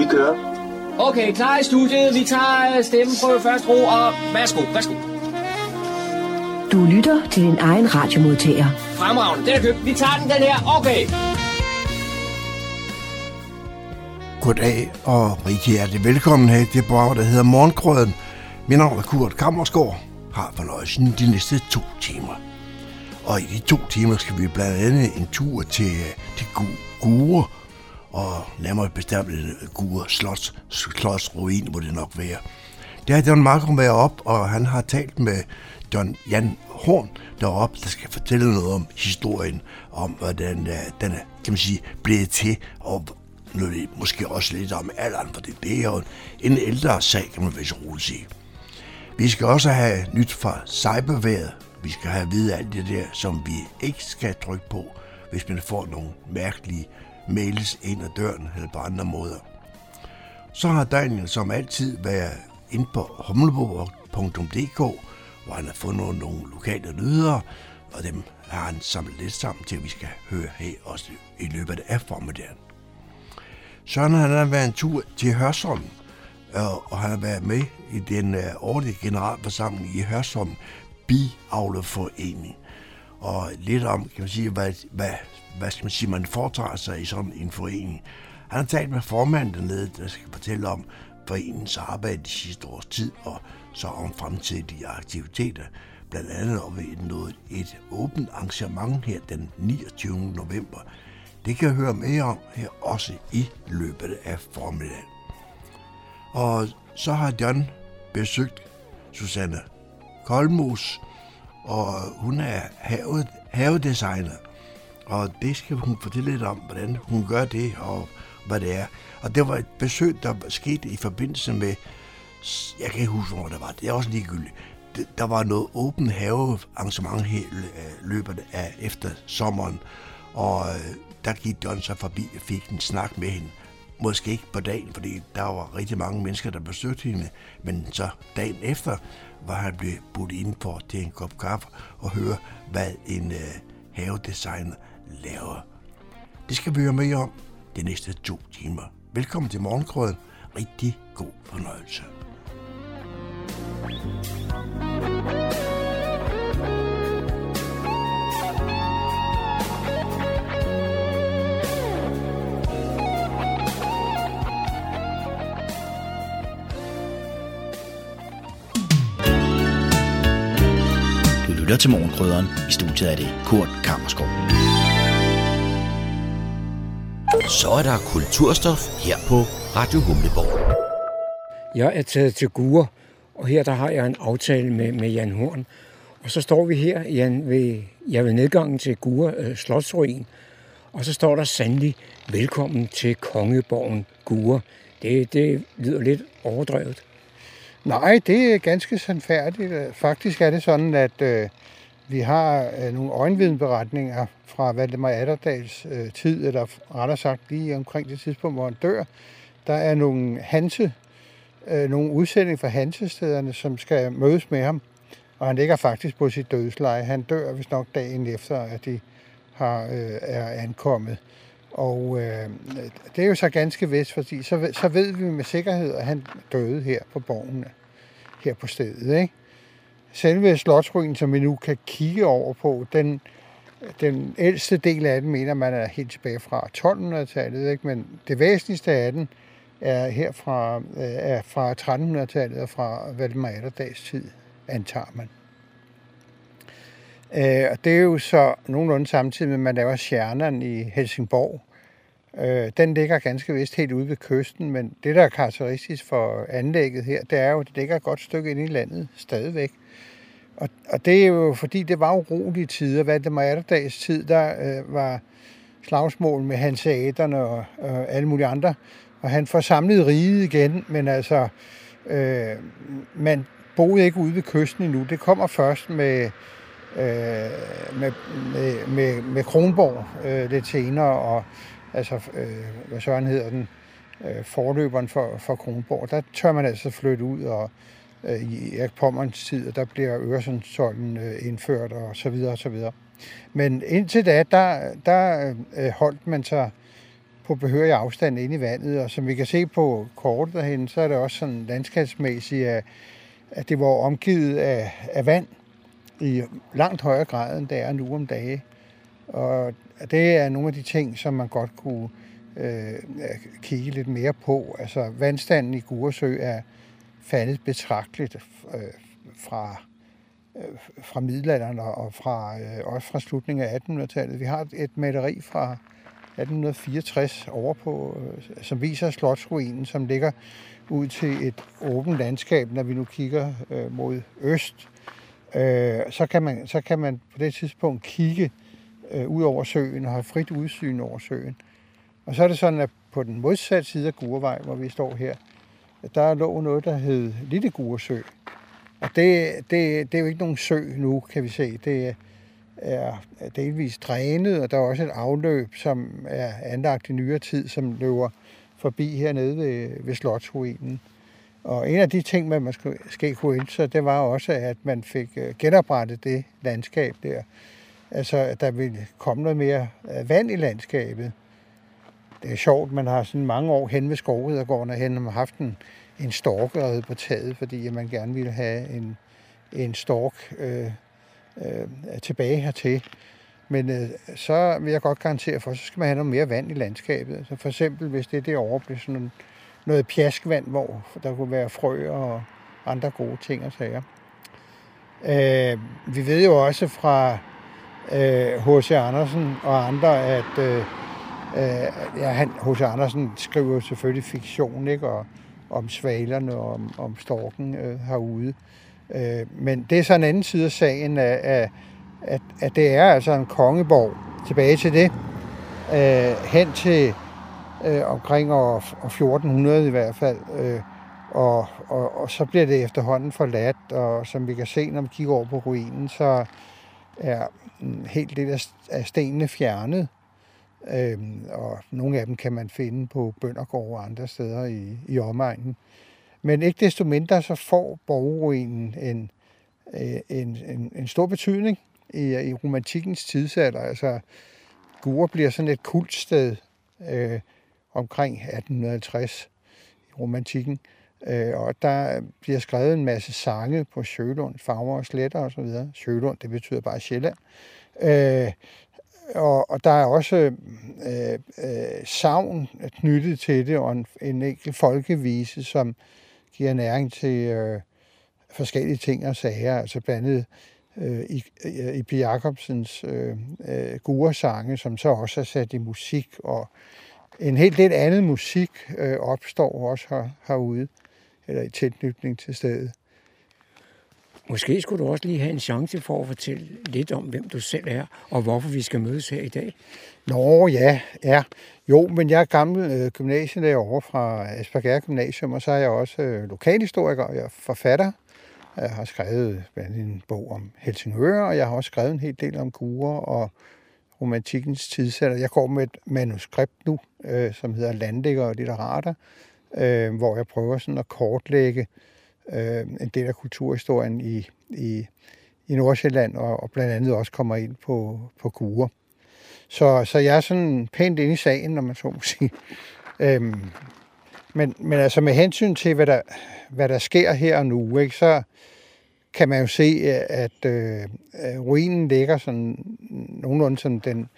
Vi kører. Okay, klar i studiet. Vi tager stemmeprøve først ro, og værsgo, værsgo. Du lytter til din egen radiomodtager. Fremragende, den er købt. Vi tager den, den her. Okay. Goddag og rigtig hjertelig velkommen her til program, der hedder Morgenkrøden. Mit navn er Kurt Kammersgaard. Har fornøjelsen de næste to timer. Og i de to timer skal vi blandt andet en tur til, til Gure, og nærmere bestemt Gure Slots, Slots Ruin, må det nok være. Der er John Marco været op, og han har talt med John Jan Horn deroppe, der skal fortælle noget om historien, om hvordan øh, den er, kan man sige, blevet til, og noget, måske også lidt om alderen, for det, det er jo en ældre sag, kan man vist roligt sige. Vi skal også have nyt fra cyberværet. Vi skal have at vide alt det der, som vi ikke skal trykke på, hvis man får nogle mærkelige mails ind ad døren eller på andre måder. Så har Daniel som altid været inde på humleborg.dk, hvor han har fundet nogle lokale nyheder, og dem har han samlet lidt sammen til, at vi skal høre her også i løbet af formiddagen. Søren han har været en tur til Hørsholm, øh, og han har været med i den øh, årlige generalforsamling i Hørsholm Biavleforening. Og lidt om, kan man sige, hvad, hvad, hvad skal man sige, man foretager sig i sådan en forening. Han har talt med formanden dernede, der skal fortælle om foreningens arbejde de sidste års tid, og så om fremtidige aktiviteter. Blandt andet om noget, et åbent arrangement her den 29. november. Det kan jeg høre mere om her også i løbet af formiddagen. Og så har John besøgt Susanne Kolmos, og hun er have, havedesigner. Og det skal hun fortælle lidt om, hvordan hun gør det, og hvad det er. Og det var et besøg, der skete i forbindelse med, jeg kan ikke huske, hvor det var, det er også ligegyldigt. Der var noget åben havearrangement her øh, løbet af efter sommeren, og øh, der gik John så forbi og fik en snak med hende. Måske ikke på dagen, fordi der var rigtig mange mennesker, der besøgte hende, men så dagen efter hvor han blev budt ind for til en kop kaffe og høre, hvad en øh, havedesigner laver. Det skal vi høre mere om de næste to timer. Velkommen til Morgenkrøden. Rigtig god fornøjelse. Lytter til Morgenkrydderen. I studiet er det Kurt Kammerskov. Så er der kulturstof her på Radio Humleborg. Jeg er taget til Gure, og her der har jeg en aftale med, med Jan Horn. Og så står vi her, Jan, ved, jeg ved nedgangen til Gure øh, Slotsruin. Og så står der sandelig, velkommen til Kongeborgen Gure. Det, det lyder lidt overdrevet. Nej, det er ganske sandfærdigt. Øh, faktisk er det sådan, at øh, vi har øh, nogle øjenvidenberetninger fra Valdemar Atterdals øh, tid, eller rettere sagt lige omkring det tidspunkt, hvor han dør. Der er nogle Hanse, øh, nogle udsendinger fra Hansestederne, som skal mødes med ham. Og han ligger faktisk på sit dødsleje. Han dør hvis nok dagen efter, at de har, øh, er ankommet. Og øh, det er jo så ganske vist, fordi så, så ved vi med sikkerhed, at han døde her på borgen, her på stedet. Ikke? Selve slotsruinen, som vi nu kan kigge over på, den, den ældste del af den mener man er helt tilbage fra 1200-tallet, ikke? men det væsentligste af den er her fra, øh, er fra 1300-tallet og fra Valdemar Atterdags tid, antager man. Øh, og det er jo så nogenlunde samtidig med, at man laver Stjerneren i Helsingborg. Øh, den ligger ganske vist helt ude ved kysten, men det, der er karakteristisk for anlægget her, det er jo, at det ligger et godt stykke ind i landet stadigvæk. Og, og det er jo, fordi det var urolige tider. Hvad det var Atterdags tid, der øh, var slagsmål med hanseaterne og øh, alle mulige andre. Og han får samlet riget igen, men altså, øh, man boede ikke ude ved kysten endnu. Det kommer først med øh, med, med, med, med Kronborg øh, lidt senere, og altså, øh, hvad søren hedder den, øh, forløberen for, for Kronborg, der tør man altså flytte ud, og øh, i Erik Pommerns tid, og der bliver Øresundstolden øh, indført, og så videre, og så videre. Men indtil da, der, der øh, holdt man sig på behørig afstand inde i vandet. Og som vi kan se på kortet derhen, så er det også sådan landskabsmæssigt, at, at det var omgivet af, af vand i langt højere grad, end det er nu om dage. Og det er nogle af de ting, som man godt kunne øh, øh, kigge lidt mere på. Altså vandstanden i Guresø er faldet betragteligt øh, fra, øh, fra middelalderen og fra, øh, også fra slutningen af 1800-tallet. Vi har et maleri fra 1864 over på, øh, som viser slotsruinen, som ligger ud til et åbent landskab, når vi nu kigger øh, mod øst. Øh, så, kan man, så kan man på det tidspunkt kigge øh, Øh, ud over søen og har frit udsyn over søen. Og så er det sådan, at på den modsatte side af Gurevej, hvor vi står her, der lå noget, der hed Lille Guresø. Og det, det, det er jo ikke nogen sø nu, kan vi se. Det er delvist drænet, og der er også et afløb, som er anlagt i nyere tid, som løber forbi hernede ved, ved Slotsruinen. Og en af de ting, man måske kunne ønske sig, det var også, at man fik øh, genoprettet det landskab der. Altså, at der vil komme noget mere øh, vand i landskabet. Det er sjovt, man har sådan mange år hen ved Skovridergården og hen har haft en, en storkerede på taget, fordi man gerne ville have en, en stork øh, øh, tilbage hertil. Men øh, så vil jeg godt garantere for, så skal man have noget mere vand i landskabet. Altså for eksempel, hvis det derovre bliver sådan noget, noget pjaskvand, hvor der kunne være frø og andre gode ting og sager. Øh, vi ved jo også fra H.C. Øh, Andersen og andre, at øh, øh ja, ja, H.C. Andersen skriver jo selvfølgelig fiktion, ikke? Og, om svalerne og om, om storken øh, herude. Øh, men det er så en anden side af sagen, at, at, at det er altså en kongeborg. Tilbage til det. Øh, hen til øh, omkring år, år 1400 i hvert fald. Øh, og, og, og så bliver det efterhånden forladt, og som vi kan se, når vi kigger over på ruinen, så er en hel del af stenene fjernet. Øhm, og nogle af dem kan man finde på Bøndergård og andre steder i, i omegnen. Men ikke desto mindre så får borgruinen en, øh, en, en, en stor betydning i, i romantikkens tidsalder. Altså, Gure bliver sådan et kultsted øh, omkring 1850 i romantikken. Øh, Øh, og der bliver skrevet en masse sange på Sjølund, farver og sletter osv. Sjølund, det betyder bare Sjælland. Øh, og, og der er også øh, øh, savn knyttet til det, og en, en enkelt folkevise, som giver næring til øh, forskellige ting og sager. Altså blandt andet øh, i, øh, i P. Jacobsens øh, øh, guresange, som så også er sat i musik, og en helt lidt andet musik øh, opstår også her, herude, eller i tilknytning til stedet. Måske skulle du også lige have en chance for at fortælle lidt om, hvem du selv er, og hvorfor vi skal mødes her i dag. Nå ja, ja. Jo, men jeg er gammel øh, gymnasielærer over fra Asperger Gymnasium, og så er jeg også øh, lokalhistoriker og jeg er forfatter. Jeg har skrevet blandt en bog om Helsingør, og jeg har også skrevet en hel del om Gure og romantikkens tidsalder. Jeg går med et manuskript nu, øh, som hedder Landlægger og litterater, øh, hvor jeg prøver sådan at kortlægge øh, en del af kulturhistorien i, i, i Nordsjælland, og, og blandt andet også kommer ind på, på Kure. Så, så jeg er sådan pænt inde i sagen, når man så må sige. Øhm, men, men altså med hensyn til, hvad der, hvad der sker her og nu, ikke, så kan man jo se, at øh, ruinen ligger sådan nogenlunde som den,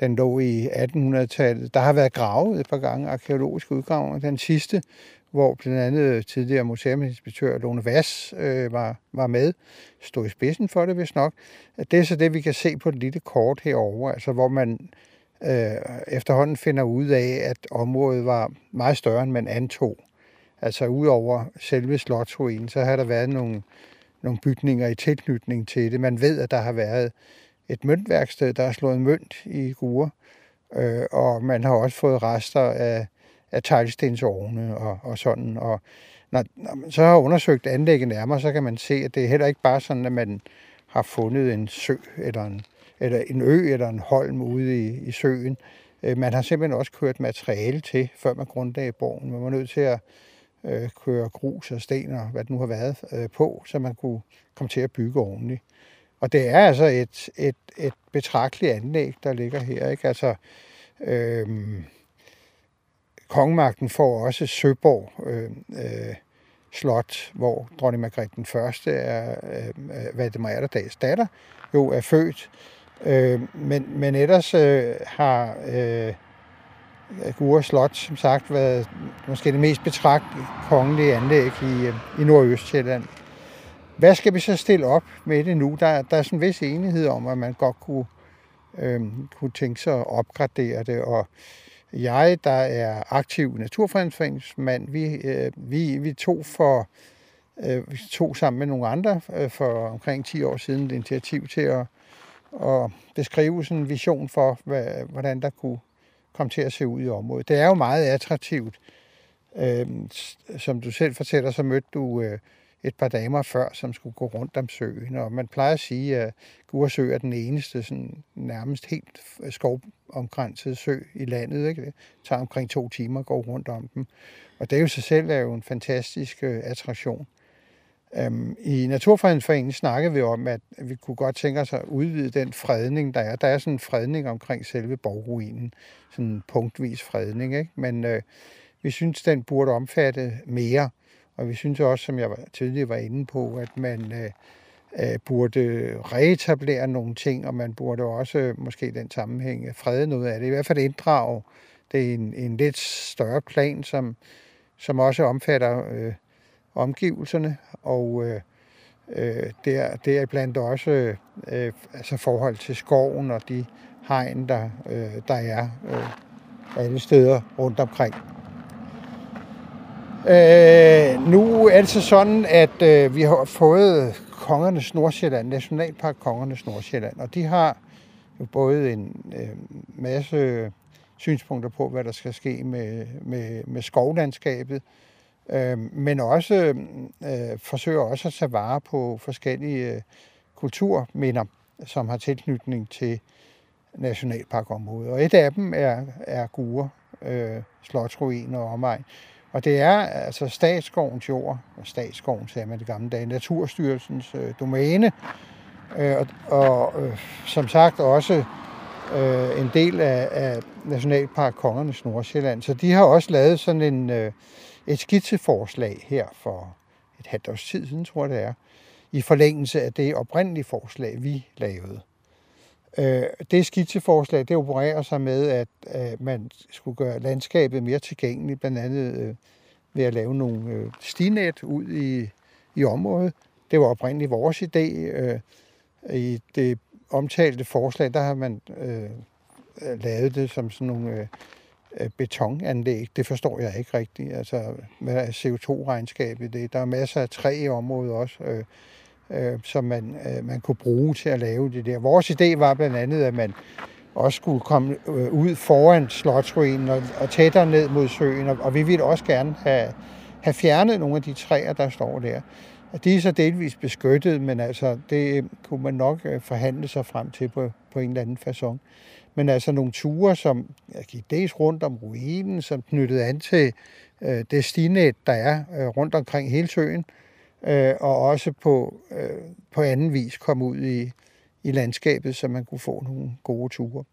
den lå i 1800-tallet. Der har været gravet et par gange arkeologiske udgravninger. Den sidste hvor blandt andet tidligere museuminspektør Lone Vass øh, var, var med, stod i spidsen for det, hvis nok. Det er så det, vi kan se på et lille kort herover, altså hvor man øh, efterhånden finder ud af, at området var meget større, end man antog. Altså udover selve slotsruinen, så har der været nogle, nogle bygninger i tilknytning til det. Man ved, at der har været et møntværksted, der har slået mønt i Gure, øh, og man har også fået rester af af teglstensovne og, og sådan. Og når, når man så har undersøgt anlægget nærmere, så kan man se, at det er heller ikke bare sådan, at man har fundet en sø eller en, eller en ø eller en holm ude i, i søen. Øh, man har simpelthen også kørt materiale til, før man grundlagde borgen. Man var nødt til at øh, køre grus og sten og hvad det nu har været øh, på, så man kunne komme til at bygge ordentligt. Og det er altså et, et, et betragteligt anlæg, der ligger her. Ikke? Altså, øhm, kongemagten får også Søborg øh, øh, slot, hvor dronning Margrethe den Første er øhm, øh, Valdemar Atterdags datter, jo er født. Øh, men, men ellers øh, har øh, Gure Slot, som sagt, været måske det mest betragtelige kongelige anlæg i, øh, i Nordøstjylland. Hvad skal vi så stille op med det nu? Der, der er sådan en vis enighed om, at man godt kunne, øh, kunne tænke sig at opgradere det, og jeg, der er aktiv naturfredningsforeningsmand, vi, øh, vi, vi tog for øh, vi tog sammen med nogle andre øh, for omkring 10 år siden et initiativ til at, at beskrive sådan en vision for, hvad, hvordan der kunne komme til at se ud i området. Det er jo meget attraktivt. Øh, som du selv fortæller, så mødte du øh, et par damer før, som skulle gå rundt om søen, og man plejer at sige, at Guresø er den eneste sådan, nærmest helt øh, skovomgrænsede sø i landet. Ikke? Det tager omkring to timer at gå rundt om dem. Og det er jo sig selv er jo en fantastisk øh, attraktion. Øhm, I Naturfredningsforeningen snakkede vi om, at vi kunne godt tænke os at udvide den fredning, der er. Der er sådan en fredning omkring selve borgruinen, sådan en punktvis fredning, ikke? men øh, vi synes, den burde omfatte mere. Og vi synes også, som jeg tidligere var inde på, at man øh, øh, burde reetablere nogle ting, og man burde også måske i den sammenhæng frede noget af det. I hvert fald inddrage det er en, en lidt større plan, som, som også omfatter øh, omgivelserne, og øh, øh, der, der er blandt også øh, altså forhold til skoven og de hegn, der, øh, der er øh, alle steder rundt omkring. Øh, nu er det så sådan, at øh, vi har fået Kongernes Nordsjælland, Nationalpark Kongernes Nordsjælland, og de har jo både en øh, masse synspunkter på, hvad der skal ske med, med, med skovlandskabet, øh, men også øh, forsøger også at tage vare på forskellige øh, kulturminder, som har tilknytning til nationalparkområdet. Og et af dem er, er Gure, øh, Slotsruin og omegn. Og det er altså statsskovens jord, og statsskoven sagde man det gamle dage, Naturstyrelsens øh, domæne, øh, og, og øh, som sagt også øh, en del af, af Nationalpark Kongernes Nordsjælland. Så de har også lavet sådan en, øh, et skitseforslag her for et halvt års tid siden, tror jeg det er, i forlængelse af det oprindelige forslag, vi lavede. Øh, det skitseforslag, det opererer sig med, at øh, man skulle gøre landskabet mere tilgængeligt, blandt andet øh, ved at lave nogle øh, stinet ud i, i området. Det var oprindeligt vores idé. Øh, I det omtalte forslag, der har man øh, lavet det som sådan nogle øh, øh betonanlæg. Det forstår jeg ikke rigtigt. Altså, hvad er CO2-regnskab i det? Der er masser af træ i området også. Øh, øh, som man, øh, man kunne bruge til at lave det der. Vores idé var blandt andet, at man også skulle komme øh, ud foran slotsruinen og, og tættere ned mod søen, og, og vi ville også gerne have, have fjernet nogle af de træer, der står der. Og de er så delvis beskyttet, men altså, det øh, kunne man nok øh, forhandle sig frem til på, på en eller anden façon. Men altså nogle ture, som gik dels rundt om ruinen, som knyttede an til øh, det stinet, der er øh, rundt omkring hele søen, øh, og også på, øh, på anden vis komme ud i, i landskabet, så man kunne få nogle gode ture.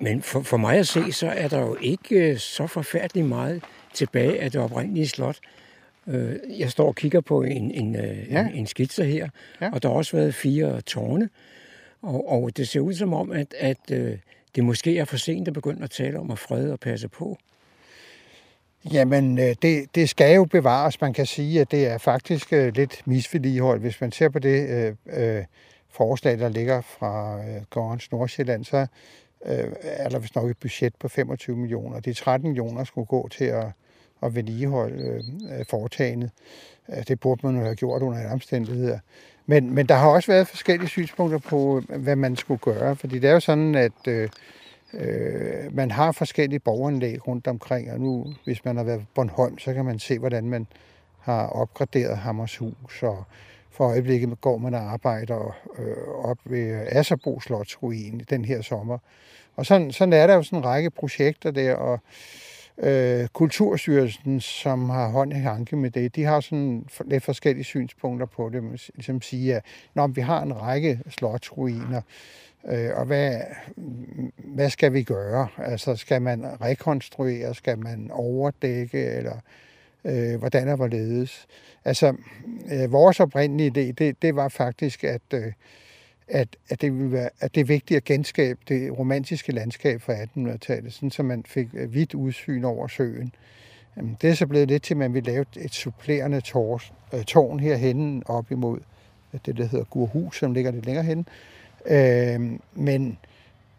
Men for, for mig at se, så er der jo ikke øh, så forfærdeligt meget tilbage af det oprindelige slot. Øh, jeg står og kigger på en, en, øh, ja. en, en skitse her, ja. og der har også været fire tårne, og, og det ser ud som om, at, at det måske er for sent at begynde at tale om at frede og passe på. Jamen, øh, det, det skal jo bevares. Man kan sige, at det er faktisk øh, lidt misvedligeholdt. Hvis man ser på det øh, øh, forslag, der ligger fra øh, Gårdens Nordsjælland, så øh, er der vist nok et budget på 25 millioner. De 13 millioner skulle gå til at, at vedligeholde øh, øh foretagendet. Det burde man jo have gjort under alle omstændigheder. Men, men der har også været forskellige synspunkter på, hvad man skulle gøre. Fordi det er jo sådan, at øh, Øh, man har forskellige borgeranlæg rundt omkring, og nu, hvis man har været på Bornholm, så kan man se, hvordan man har opgraderet Hammershus, og for øjeblikket går man og arbejder øh, op ved Asserbo Slotsruin den her sommer. Og sådan, sådan er der jo sådan en række projekter der, og øh, Kulturstyrelsen, som har hånd i hanke med det, de har sådan lidt forskellige synspunkter på det. som ligesom siger, at når vi har en række slotsruiner, Øh, og hvad, hvad skal vi gøre? Altså, skal man rekonstruere? Skal man overdække? Eller øh, hvordan er hvorledes? Altså, øh, vores oprindelige idé, det, det var faktisk, at, øh, at, at, det ville være, at det er vigtigt at genskabe det romantiske landskab fra 1800-tallet, sådan så man fik øh, vidt udsyn over søen. Det er så blevet lidt til, at man vil lave et supplerende tårs, øh, tårn herhenne op imod øh, det, der hedder Gurhus, som ligger lidt længere henne. Øh, Øh, men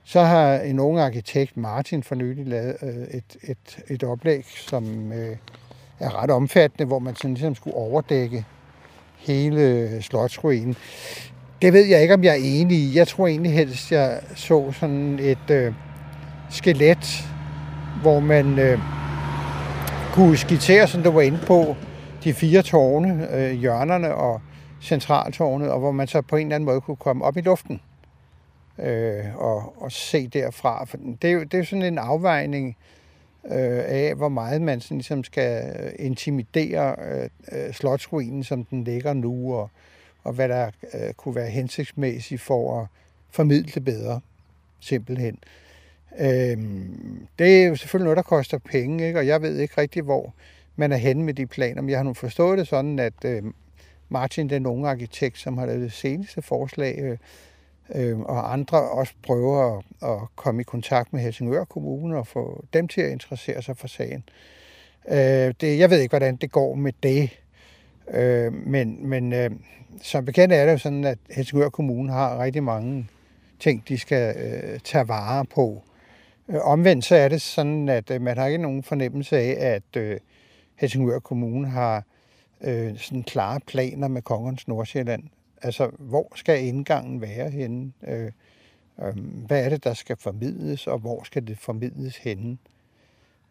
så har en ung arkitekt, Martin, for nylig lavet øh, et, et, et oplæg, som øh, er ret omfattende, hvor man sådan ligesom skulle overdække hele øh, slotsruinen. Det ved jeg ikke, om jeg er enig i. Jeg tror egentlig helst, jeg så sådan et øh, skelet, hvor man øh, kunne skitsere, som du var inde på, de fire tårne, øh, hjørnerne og centraltårnet, og hvor man så på en eller anden måde kunne komme op i luften øh, og, og se derfra. For det, er jo, det er sådan en afvejning øh, af, hvor meget man sådan ligesom skal øh, intimidere øh, øh, slotsruinen, som den ligger nu, og, og hvad der øh, kunne være hensigtsmæssigt for at formidle det bedre, simpelthen. Øh, det er jo selvfølgelig noget, der koster penge, ikke? og jeg ved ikke rigtig, hvor man er henne med de planer, men jeg har nu forstået det sådan, at øh, Martin, den unge arkitekt, som har lavet det seneste forslag, øh, øh, og andre også prøver at, at komme i kontakt med Helsingør Kommune og få dem til at interessere sig for sagen. Øh, det, jeg ved ikke, hvordan det går med det, øh, men, men øh, som bekendt er det jo sådan, at Helsingør Kommune har rigtig mange ting, de skal øh, tage vare på. Øh, omvendt så er det sådan, at øh, man har ikke nogen fornemmelse af, at øh, Helsingør Kommune har øh, sådan klare planer med kongens Nordsjælland. Altså, hvor skal indgangen være henne? Øh, øh, hvad er det, der skal formidles, og hvor skal det formidles henne?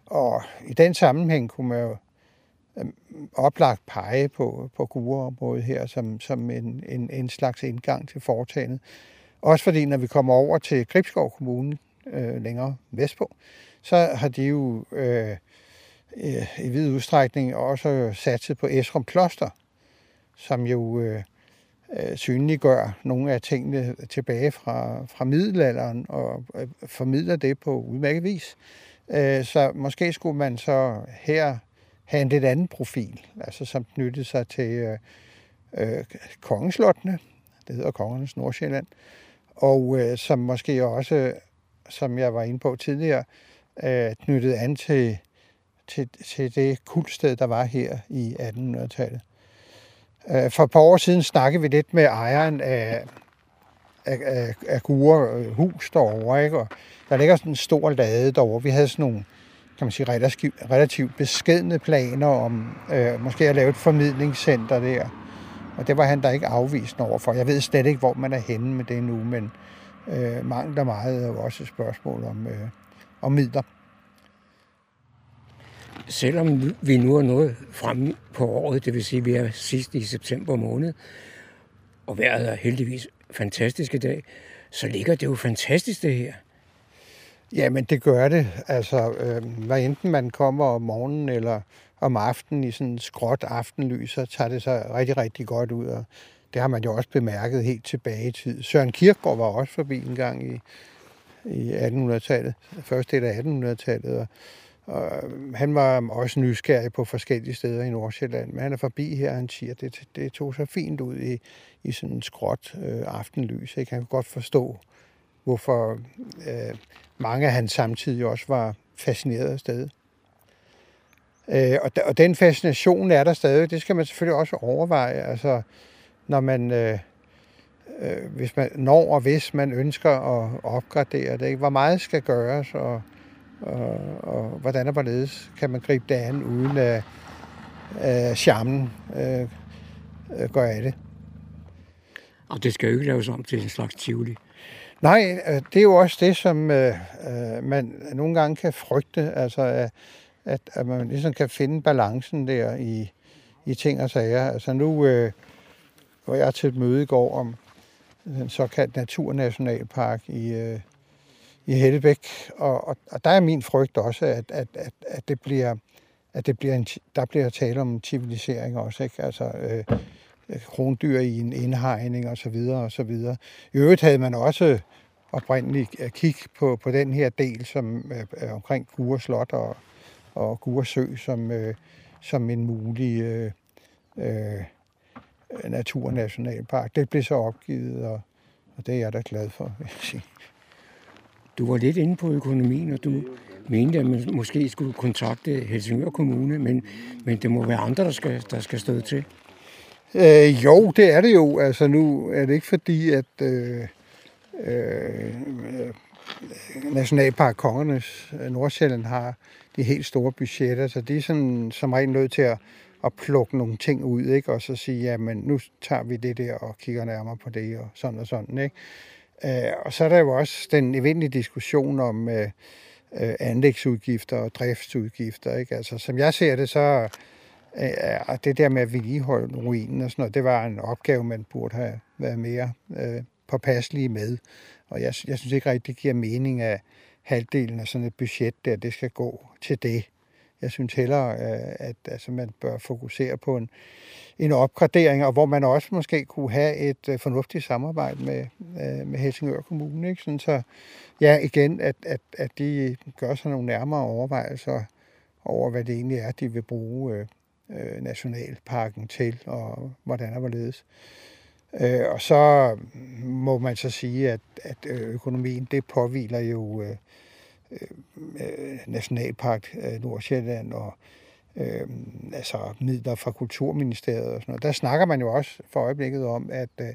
Og i den sammenhæng kunne man jo øh, oplagt pege på, på gureområdet her som, som en, en, en slags indgang til foretagendet. Også fordi, når vi kommer over til Gribskov Kommune øh, længere vestpå, så har de jo øh, øh i vid udstrækning også satset på Esrum Kloster, som jo øh, øh, synliggør nogle af tingene tilbage fra, fra middelalderen og øh, formidler det på udmærket vis. Øh, så måske skulle man så her have en lidt anden profil, altså som knyttede sig til øh, øh, kongeslottene, det hedder Kongernes Nordsjælland, og øh, som måske også, som jeg var inde på tidligere, øh, knyttede an til, til, til det kultsted, der var her i 1800-tallet. Øh, for et par år siden snakkede vi lidt med ejeren af, af, af, af Gure øh, hus derovre, ikke? og der ligger sådan en stor lade derovre. Vi havde sådan nogle kan man sige, relativt, relativt beskedne planer om øh, måske at lave et formidlingscenter der. Og det var han der ikke afvist overfor. Jeg ved slet ikke, hvor man er henne med det nu, men øh, mangler meget er jo også et spørgsmål om, øh, om midler selvom vi nu er nået frem på året, det vil sige, at vi er sidst i september måned, og vejret er heldigvis fantastisk i dag, så ligger det jo fantastisk det her. Jamen, det gør det. Altså, øh, hvad enten man kommer om morgenen eller om aftenen i sådan skråt aftenlys, så tager det sig rigtig, rigtig godt ud. Og det har man jo også bemærket helt tilbage i tid. Søren Kierkegaard var også forbi en gang i, i 1800-tallet, første del af 1800-tallet, og Øhm, han var også nysgerrig på forskellige steder i Nordsjælland, men han er forbi her, og han siger, at det, det tog så fint ud i, i sådan en skråt øh, aftenlys. Ikke? Han kan godt forstå, hvorfor øh, mange af hans samtidig også var fascineret af stedet. Øh, og, og den fascination er der stadig. Det skal man selvfølgelig også overveje. Altså, når man, øh, øh, hvis man når og hvis man ønsker at opgradere det, ikke? hvor meget skal gøres, og og, og hvordan og hvorledes kan man gribe det an, uden at, at charmen øh, øh, gør af det. Og det skal jo ikke laves om til en slags tivoli. Nej, øh, det er jo også det, som øh, øh, man nogle gange kan frygte, altså at, at, at man ligesom kan finde balancen der i, i ting og sager. Altså nu øh, var jeg til et møde i går om den såkaldte naturnationalpark i, øh, i Hellebæk, og, og, og der er min frygt også, at, at, at, at det bliver at det bliver en, der bliver tale om en civilisering også, ikke? Altså øh, krondyr i en indhegning og så videre og så videre. I øvrigt havde man også oprindeligt øh, kig på, på den her del som er omkring Gure Slot og, og Gure Sø som, øh, som en mulig øh, øh, naturnationalpark. Det blev så opgivet, og, og det er jeg da glad for, vil jeg sige. Du var lidt inde på økonomien, og du mente, at man måske skulle kontakte Helsingør Kommune, men, men det må være andre, der skal, der skal stå til. Øh, jo, det er det jo. Altså nu er det ikke fordi, at øh, øh, Nationalpark Kongernes øh, Nordsjælland har de helt store budgetter, så det er sådan, som regel nødt til at, at plukke nogle ting ud, ikke? og så sige, jamen nu tager vi det der og kigger nærmere på det, og sådan og sådan. Ikke? Øh, og så er der jo også den eventlige diskussion om øh, øh, anlægsudgifter og driftsudgifter. Ikke? Altså, som jeg ser det, så øh, er det der med at vedligeholde ruinen og sådan noget, det var en opgave, man burde have været mere øh, påpasselige med. Og jeg, jeg synes ikke rigtig, det giver mening, at halvdelen af sådan et budget der, det skal gå til det. Jeg synes hellere, øh, at altså, man bør fokusere på en, en opgradering, og hvor man også måske kunne have et øh, fornuftigt samarbejde med, øh, med Helsingør Kommune. Ikke? Sådan så, ja, igen, at, at, at de gør sig nogle nærmere overvejelser over, hvad det egentlig er, de vil bruge øh, øh nationalparken til, og hvordan og hvorledes. Øh, og så må man så sige, at, at øh, økonomien, det påviler jo øh, øh, øh, Nationalpark øh, Nordsjælland og øh, altså midler fra Kulturministeriet og sådan noget. Der snakker man jo også for øjeblikket om, at, øh,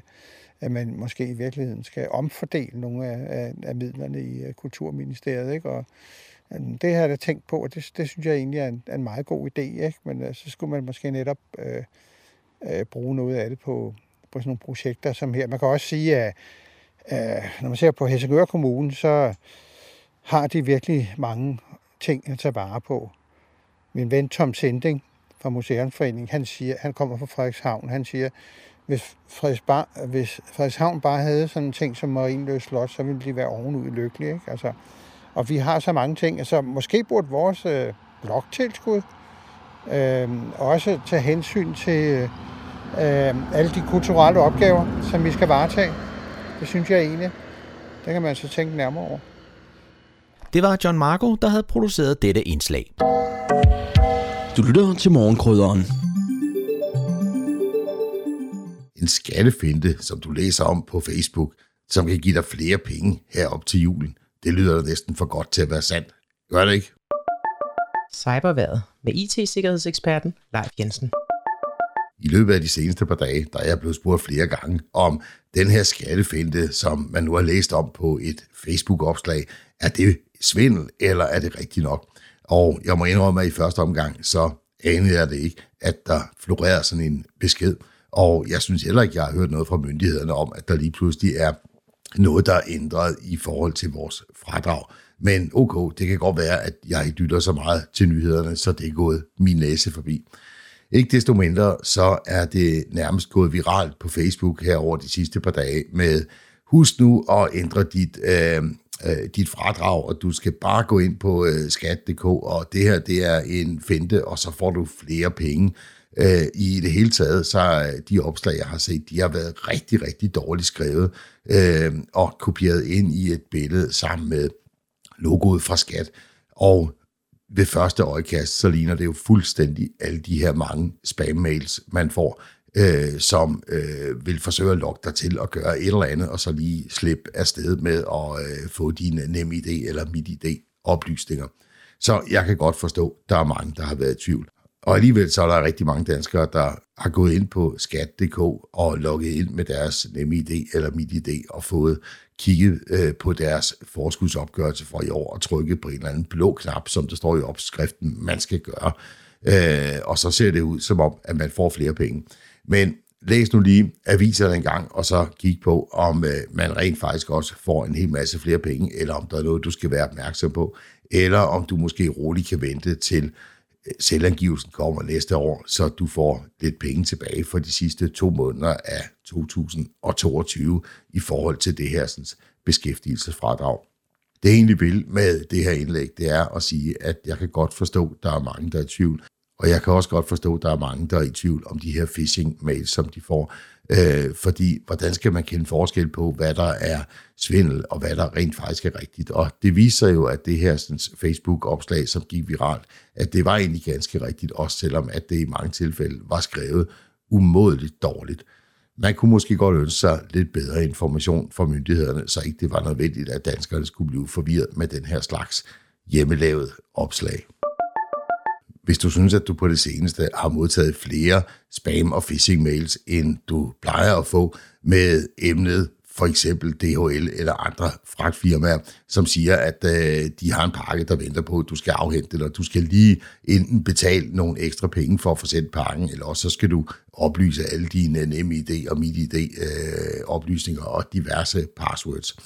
at man måske i virkeligheden skal omfordele nogle af, af, af midlerne i øh, Kulturministeriet. Ikke? Og, øh, det har jeg da tænkt på, og det, det synes jeg egentlig er en, en meget god idé. Ikke? Men øh, så skulle man måske netop øh, øh, bruge noget af det på, på sådan nogle projekter som her. Man kan også sige, at øh, når man ser på Helsingør Kommune, så har de virkelig mange ting at tage vare på. Min ven Tom Sending fra Museumsforeningen, han siger, han kommer fra Frederikshavn, han siger, hvis, Frederiksbar, hvis Frederikshavn bare havde sådan en ting som Marienløs Slot, så ville de være ovenud lykkelige. Ikke? Altså, og vi har så mange ting. Altså, måske burde vores øh, bloktilskud øh, også tage hensyn til øh, alle de kulturelle opgaver, som vi skal varetage. Det synes jeg egentlig. Det kan man så tænke nærmere over. Det var John Marco, der havde produceret dette indslag. Du lytter til morgenkrydderen. En skattefinte, som du læser om på Facebook, som kan give dig flere penge herop til julen. Det lyder næsten for godt til at være sandt. Gør det ikke? Cyberværet med IT-sikkerhedseksperten Leif Jensen. I løbet af de seneste par dage, der er jeg blevet spurgt flere gange om den her skattefinte, som man nu har læst om på et Facebook-opslag. Er det svindel, eller er det rigtigt nok? Og jeg må indrømme, at i første omgang, så anede jeg det ikke, at der florerede sådan en besked. Og jeg synes heller ikke, jeg har hørt noget fra myndighederne om, at der lige pludselig er noget, der er ændret i forhold til vores fradrag. Men okay, det kan godt være, at jeg ikke lytter så meget til nyhederne, så det er gået min næse forbi. Ikke desto mindre, så er det nærmest gået viralt på Facebook her over de sidste par dage med, husk nu at ændre dit, øh, øh, dit fradrag, og du skal bare gå ind på øh, skat.dk, og det her, det er en finte, og så får du flere penge. Øh, I det hele taget, så øh, de opslag, jeg har set, de har været rigtig, rigtig dårligt skrevet, øh, og kopieret ind i et billede sammen med logoet fra skat. Og ved første øjekast, så ligner det jo fuldstændig alle de her mange spam-mails, man får, øh, som øh, vil forsøge at lokke dig til at gøre et eller andet, og så lige slippe afsted med at øh, få dine nem idé eller mit idé oplysninger. Så jeg kan godt forstå, at der er mange, der har været i tvivl. Og alligevel så er der rigtig mange danskere, der har gået ind på skat.dk og logget ind med deres NemID eller MitID og fået kigget øh, på deres forskudsopgørelse for i år og trykket på en eller anden blå knap, som der står i opskriften, man skal gøre. Øh, og så ser det ud som om, at man får flere penge. Men læs nu lige aviserne en gang, og så kig på, om øh, man rent faktisk også får en hel masse flere penge, eller om der er noget, du skal være opmærksom på, eller om du måske roligt kan vente til selvangivelsen kommer næste år, så du får lidt penge tilbage for de sidste to måneder af 2022 i forhold til det her sådan, beskæftigelsesfradrag. Det jeg egentlig vil med det her indlæg, det er at sige, at jeg kan godt forstå, at der er mange, der er i tvivl. Og jeg kan også godt forstå, at der er mange, der er i tvivl om de her phishing-mails, som de får. Øh, fordi hvordan skal man kende forskel på, hvad der er svindel, og hvad der rent faktisk er rigtigt? Og det viser jo, at det her sådan, Facebook-opslag, som gik viralt, at det var egentlig ganske rigtigt, også selvom at det i mange tilfælde var skrevet umådeligt dårligt. Man kunne måske godt ønske sig lidt bedre information fra myndighederne, så ikke det var nødvendigt, at danskerne skulle blive forvirret med den her slags hjemmelavet opslag. Hvis du synes, at du på det seneste har modtaget flere spam- og phishing-mails, end du plejer at få med emnet for eksempel DHL eller andre fragtfirmaer, som siger, at øh, de har en pakke, der venter på, at du skal afhente, eller du skal lige enten betale nogle ekstra penge for at få sendt pakken, eller også så skal du oplyse alle dine NemID og MitID øh, oplysninger og diverse passwords.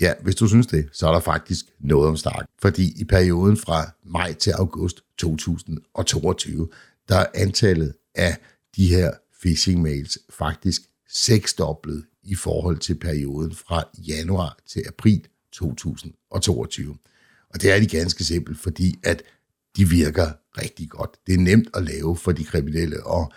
Ja, hvis du synes det, så er der faktisk noget om snakken. Fordi i perioden fra maj til august 2022, der er antallet af de her phishing mails faktisk seksdoblet i forhold til perioden fra januar til april 2022. Og det er de ganske simpelt, fordi at de virker rigtig godt. Det er nemt at lave for de kriminelle, og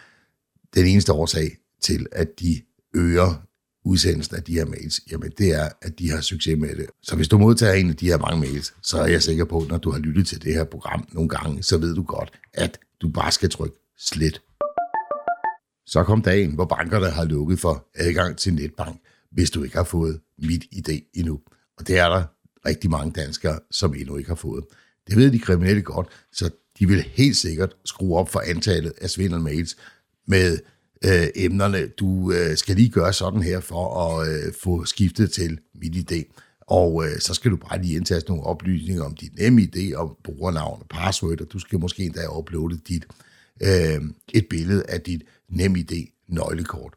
den eneste årsag til, at de øger udsendelsen af de her mails, jamen det er, at de har succes med det. Så hvis du modtager en af de her mange mails, så er jeg sikker på, at når du har lyttet til det her program nogle gange, så ved du godt, at du bare skal trykke slet. Så kom dagen, hvor bankerne har lukket for adgang til netbank, hvis du ikke har fået mit idé endnu. Og det er der rigtig mange danskere, som endnu ikke har fået. Det ved de kriminelle godt, så de vil helt sikkert skrue op for antallet af svindelmails med øh, emnerne. Du øh, skal lige gøre sådan her for at øh, få skiftet til mit idé. Og øh, så skal du bare lige indtaste nogle oplysninger om dit NemID, om brugernavn og password, og du skal måske endda uploade dit, øh, et billede af dit NemID nøglekort.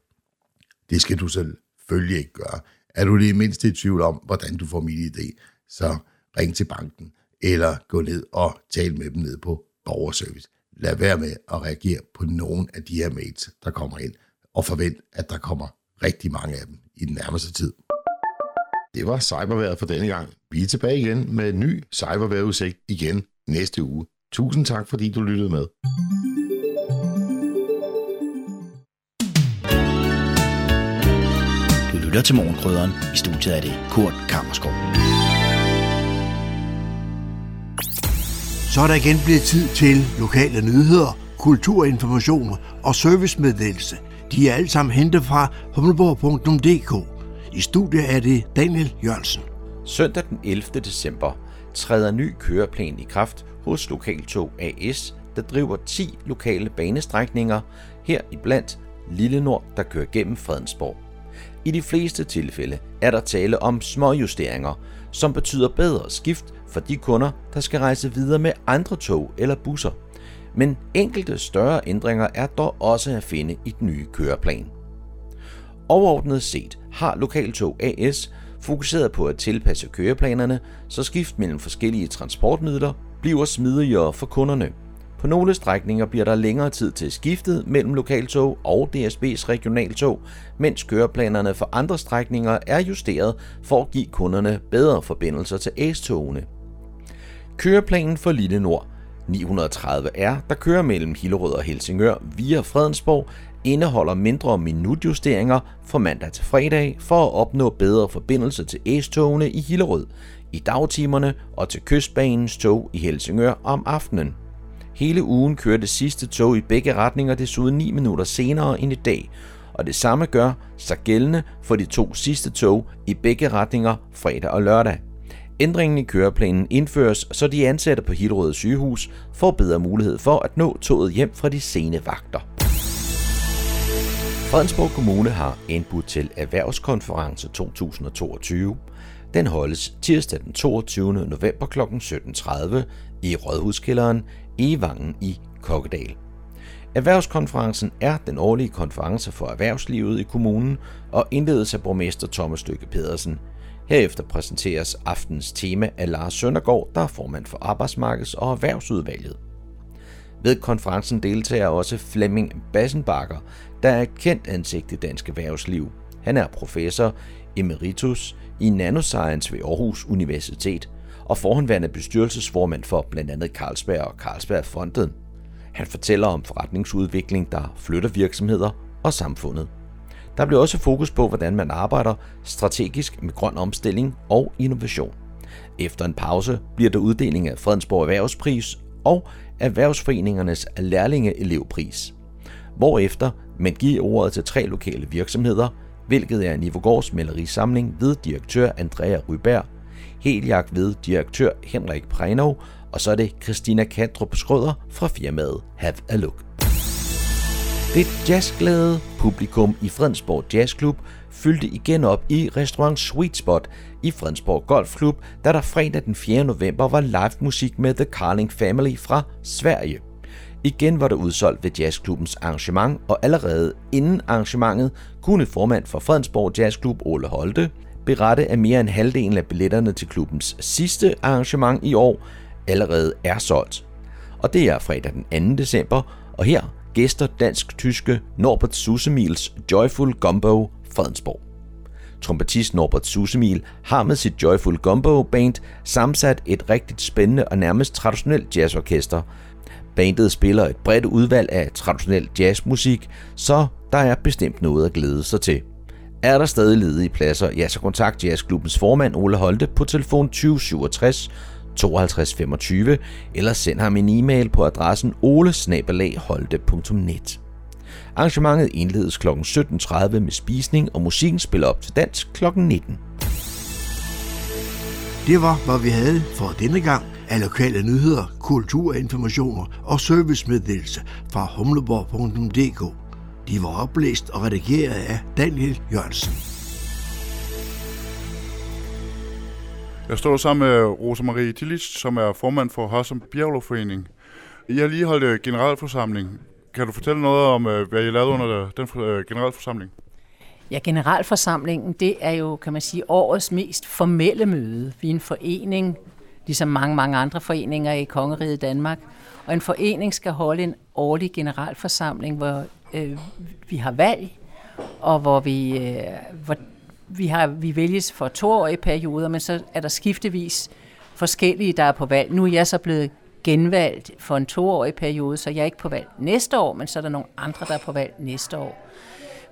Det skal du selvfølgelig ikke gøre. Er du det mindste i tvivl om, hvordan du får mit idé, så ring til banken, eller gå ned og tal med dem ned på borgerservice lad være med at reagere på nogen af de her mails, der kommer ind, og forvent, at der kommer rigtig mange af dem i den nærmeste tid. Det var cyberværet for denne gang. Vi er tilbage igen med en ny cyberværetudsigt igen næste uge. Tusind tak, fordi du lyttede med. Du lytter til Morgenkrydderen. I studiet er det Kurt Kammerskov. Så er der igen blevet tid til lokale nyheder, kulturinformation og servicemeddelelse. De er alle sammen hentet fra humleborg.dk. I studiet er det Daniel Jørgensen. Søndag den 11. december træder ny køreplan i kraft hos Lokaltog AS, der driver 10 lokale banestrækninger, her i blandt Lille Nord, der kører gennem Fredensborg. I de fleste tilfælde er der tale om små justeringer, som betyder bedre skift for de kunder, der skal rejse videre med andre tog eller busser. Men enkelte større ændringer er dog også at finde i den nye køreplan. Overordnet set har Lokaltog AS fokuseret på at tilpasse køreplanerne, så skift mellem forskellige transportmidler bliver smidigere for kunderne. På nogle strækninger bliver der længere tid til skiftet mellem lokaltog og DSB's regionaltog, mens køreplanerne for andre strækninger er justeret for at give kunderne bedre forbindelser til S-togene. Køreplanen for Lille Nord 930R, der kører mellem Hillerød og Helsingør via Fredensborg, indeholder mindre minutjusteringer fra mandag til fredag for at opnå bedre forbindelse til S-togene i Hillerød i dagtimerne og til kystbanens tog i Helsingør om aftenen. Hele ugen kører det sidste tog i begge retninger desuden 9 minutter senere end i dag, og det samme gør sig gældende for de to sidste tog i begge retninger fredag og lørdag. Ændringen i køreplanen indføres, så de ansatte på Hillerød sygehus får bedre mulighed for at nå toget hjem fra de sene vagter. Fredensborg Kommune har indbudt til Erhvervskonference 2022. Den holdes tirsdag den 22. november kl. 17.30 i Rådhuskælderen i Vangen i Kokkedal. Erhvervskonferencen er den årlige konference for erhvervslivet i kommunen og indledes af borgmester Thomas Lykke Pedersen. Herefter præsenteres aftens tema af Lars Søndergaard, der er formand for Arbejdsmarkeds- og Erhvervsudvalget. Ved konferencen deltager også Flemming Bassenbakker, der er et kendt ansigt i dansk erhvervsliv. Han er professor emeritus i nanoscience ved Aarhus Universitet og forhåndværende bestyrelsesformand for blandt andet Carlsberg og Carlsberg Fonden. Han fortæller om forretningsudvikling, der flytter virksomheder og samfundet. Der bliver også fokus på, hvordan man arbejder strategisk med grøn omstilling og innovation. Efter en pause bliver der uddeling af Fredensborg Erhvervspris og Erhvervsforeningernes lærlinge-elevpris. Hvorefter man giver ordet til tre lokale virksomheder, hvilket er Nivogårds malerisamling ved direktør Andrea Ryberg, Heliak ved direktør Henrik Preinov, og så er det Christina Kandrup Skrøder fra firmaet Have a Look. Det jazzglade publikum i Fredensborg Jazzklub fyldte igen op i restaurant Sweet Spot i Fredensborg Golfklub, da der fredag den 4. november var live musik med The Carling Family fra Sverige. Igen var der udsolgt ved jazzklubbens arrangement, og allerede inden arrangementet kunne formand for Fredensborg Jazzklub Ole Holte berette, at mere end halvdelen af billetterne til klubbens sidste arrangement i år allerede er solgt. Og det er fredag den 2. december, og her gæster dansk-tyske Norbert Susemils Joyful Gumbo Fredensborg. Trompetist Norbert Susemil har med sit Joyful Gumbo Band sammensat et rigtigt spændende og nærmest traditionelt jazzorkester. Bandet spiller et bredt udvalg af traditionel jazzmusik, så der er bestemt noget at glæde sig til. Er der stadig ledige pladser, ja, så kontakt jazzklubbens formand Ole Holte på telefon 2067 5225 eller send ham en e-mail på adressen olesnabelagholte.net. Arrangementet indledes kl. 17.30 med spisning, og musikken spiller op til dans kl. 19. Det var, hvad vi havde for denne gang af lokale nyheder, kulturinformationer og servicemeddelelse fra humleborg.dk. De var oplæst og redigeret af Daniel Jørgensen. Jeg står sammen med Rosa Marie Tillich, som er formand for Hørsum Bjerglovforening. I har lige holdt øh, generalforsamling. Kan du fortælle noget om, øh, hvad I lavede under øh, den generalforsamling? Ja, generalforsamlingen, det er jo, kan man sige, årets mest formelle møde. Vi er en forening, ligesom mange, mange andre foreninger i Kongeriget Danmark. Og en forening skal holde en årlig generalforsamling, hvor øh, vi har valg, og hvor vi, øh, hvor vi, har, vi vælges for toårige perioder, men så er der skiftevis forskellige, der er på valg. Nu er jeg så blevet genvalgt for en toårig periode, så jeg er ikke på valg næste år, men så er der nogle andre, der er på valg næste år.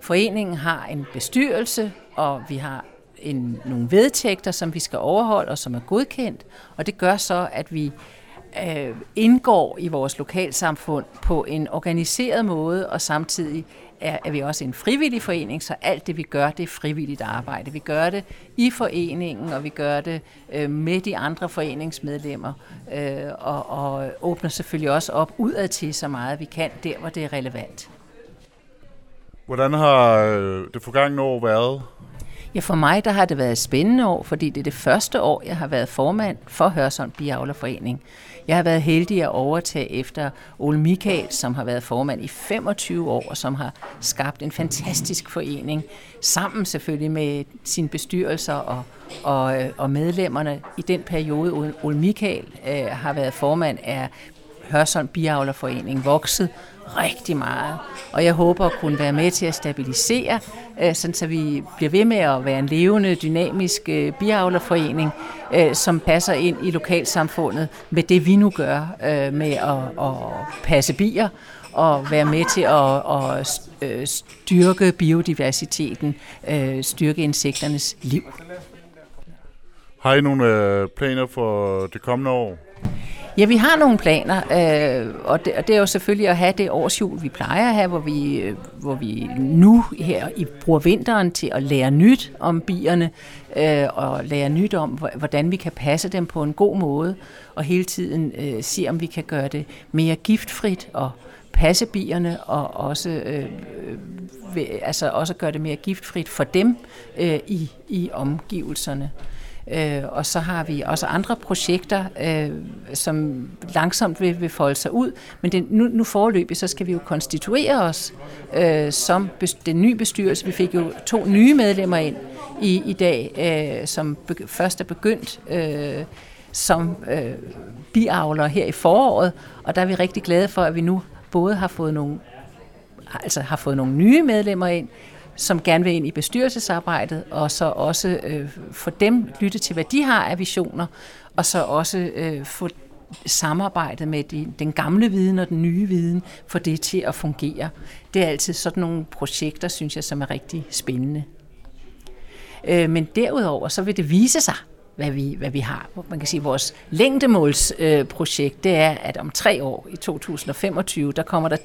Foreningen har en bestyrelse, og vi har en, nogle vedtægter, som vi skal overholde og som er godkendt, og det gør så, at vi øh, indgår i vores lokalsamfund på en organiseret måde, og samtidig er, er vi også en frivillig forening, så alt det vi gør, det er frivilligt arbejde. Vi gør det i foreningen, og vi gør det øh, med de andre foreningsmedlemmer, øh, og, og åbner selvfølgelig også op udad til så meget vi kan, der hvor det er relevant. Hvordan har øh, det forgangne år været? Ja, for mig der har det været et spændende år, fordi det er det første år, jeg har været formand for Hørsholm Biavlerforening. Jeg har været heldig at overtage efter Ole Michael, som har været formand i 25 år, og som har skabt en fantastisk forening, sammen selvfølgelig med sine bestyrelser og, og, øh, og medlemmerne. I den periode, Ole Michael øh, har været formand, er Hørsholm Biavlerforening vokset rigtig meget. Og jeg håber at kunne være med til at stabilisere, øh, sådan så vi bliver ved med at være en levende, dynamisk øh, biavlerforening, øh, som passer ind i lokalsamfundet med det, vi nu gør med at, at passe bier og være med til at, at styrke biodiversiteten, styrke insekternes liv. Har I nogle planer for det kommende år? Ja, vi har nogle planer, øh, og, det, og det er jo selvfølgelig at have det årsjul, vi plejer at have, hvor vi, øh, hvor vi nu her i bruger vinteren til at lære nyt om bierne, øh, og lære nyt om, hvordan vi kan passe dem på en god måde, og hele tiden øh, se, om vi kan gøre det mere giftfrit og passe bierne, og også, øh, øh, altså også gøre det mere giftfrit for dem øh, i, i omgivelserne. Øh, og så har vi også andre projekter, øh, som langsomt vil, vil folde sig ud. Men det, nu, nu foreløbig, så skal vi jo konstituere os øh, som den nye bestyrelse. Vi fik jo to nye medlemmer ind i, i dag, øh, som be, først er begyndt øh, som øh, biavlere her i foråret. Og der er vi rigtig glade for, at vi nu både har fået nogle altså har fået nogle nye medlemmer ind, som gerne vil ind i bestyrelsesarbejdet, og så også øh, få dem lytte til, hvad de har af visioner, og så også øh, få samarbejdet med de, den gamle viden og den nye viden, for det til at fungere. Det er altid sådan nogle projekter, synes jeg, som er rigtig spændende. Øh, men derudover, så vil det vise sig, hvad vi, hvad vi har. Man kan sige, at vores længdemålsprojekt, øh, det er, at om tre år, i 2025, der kommer der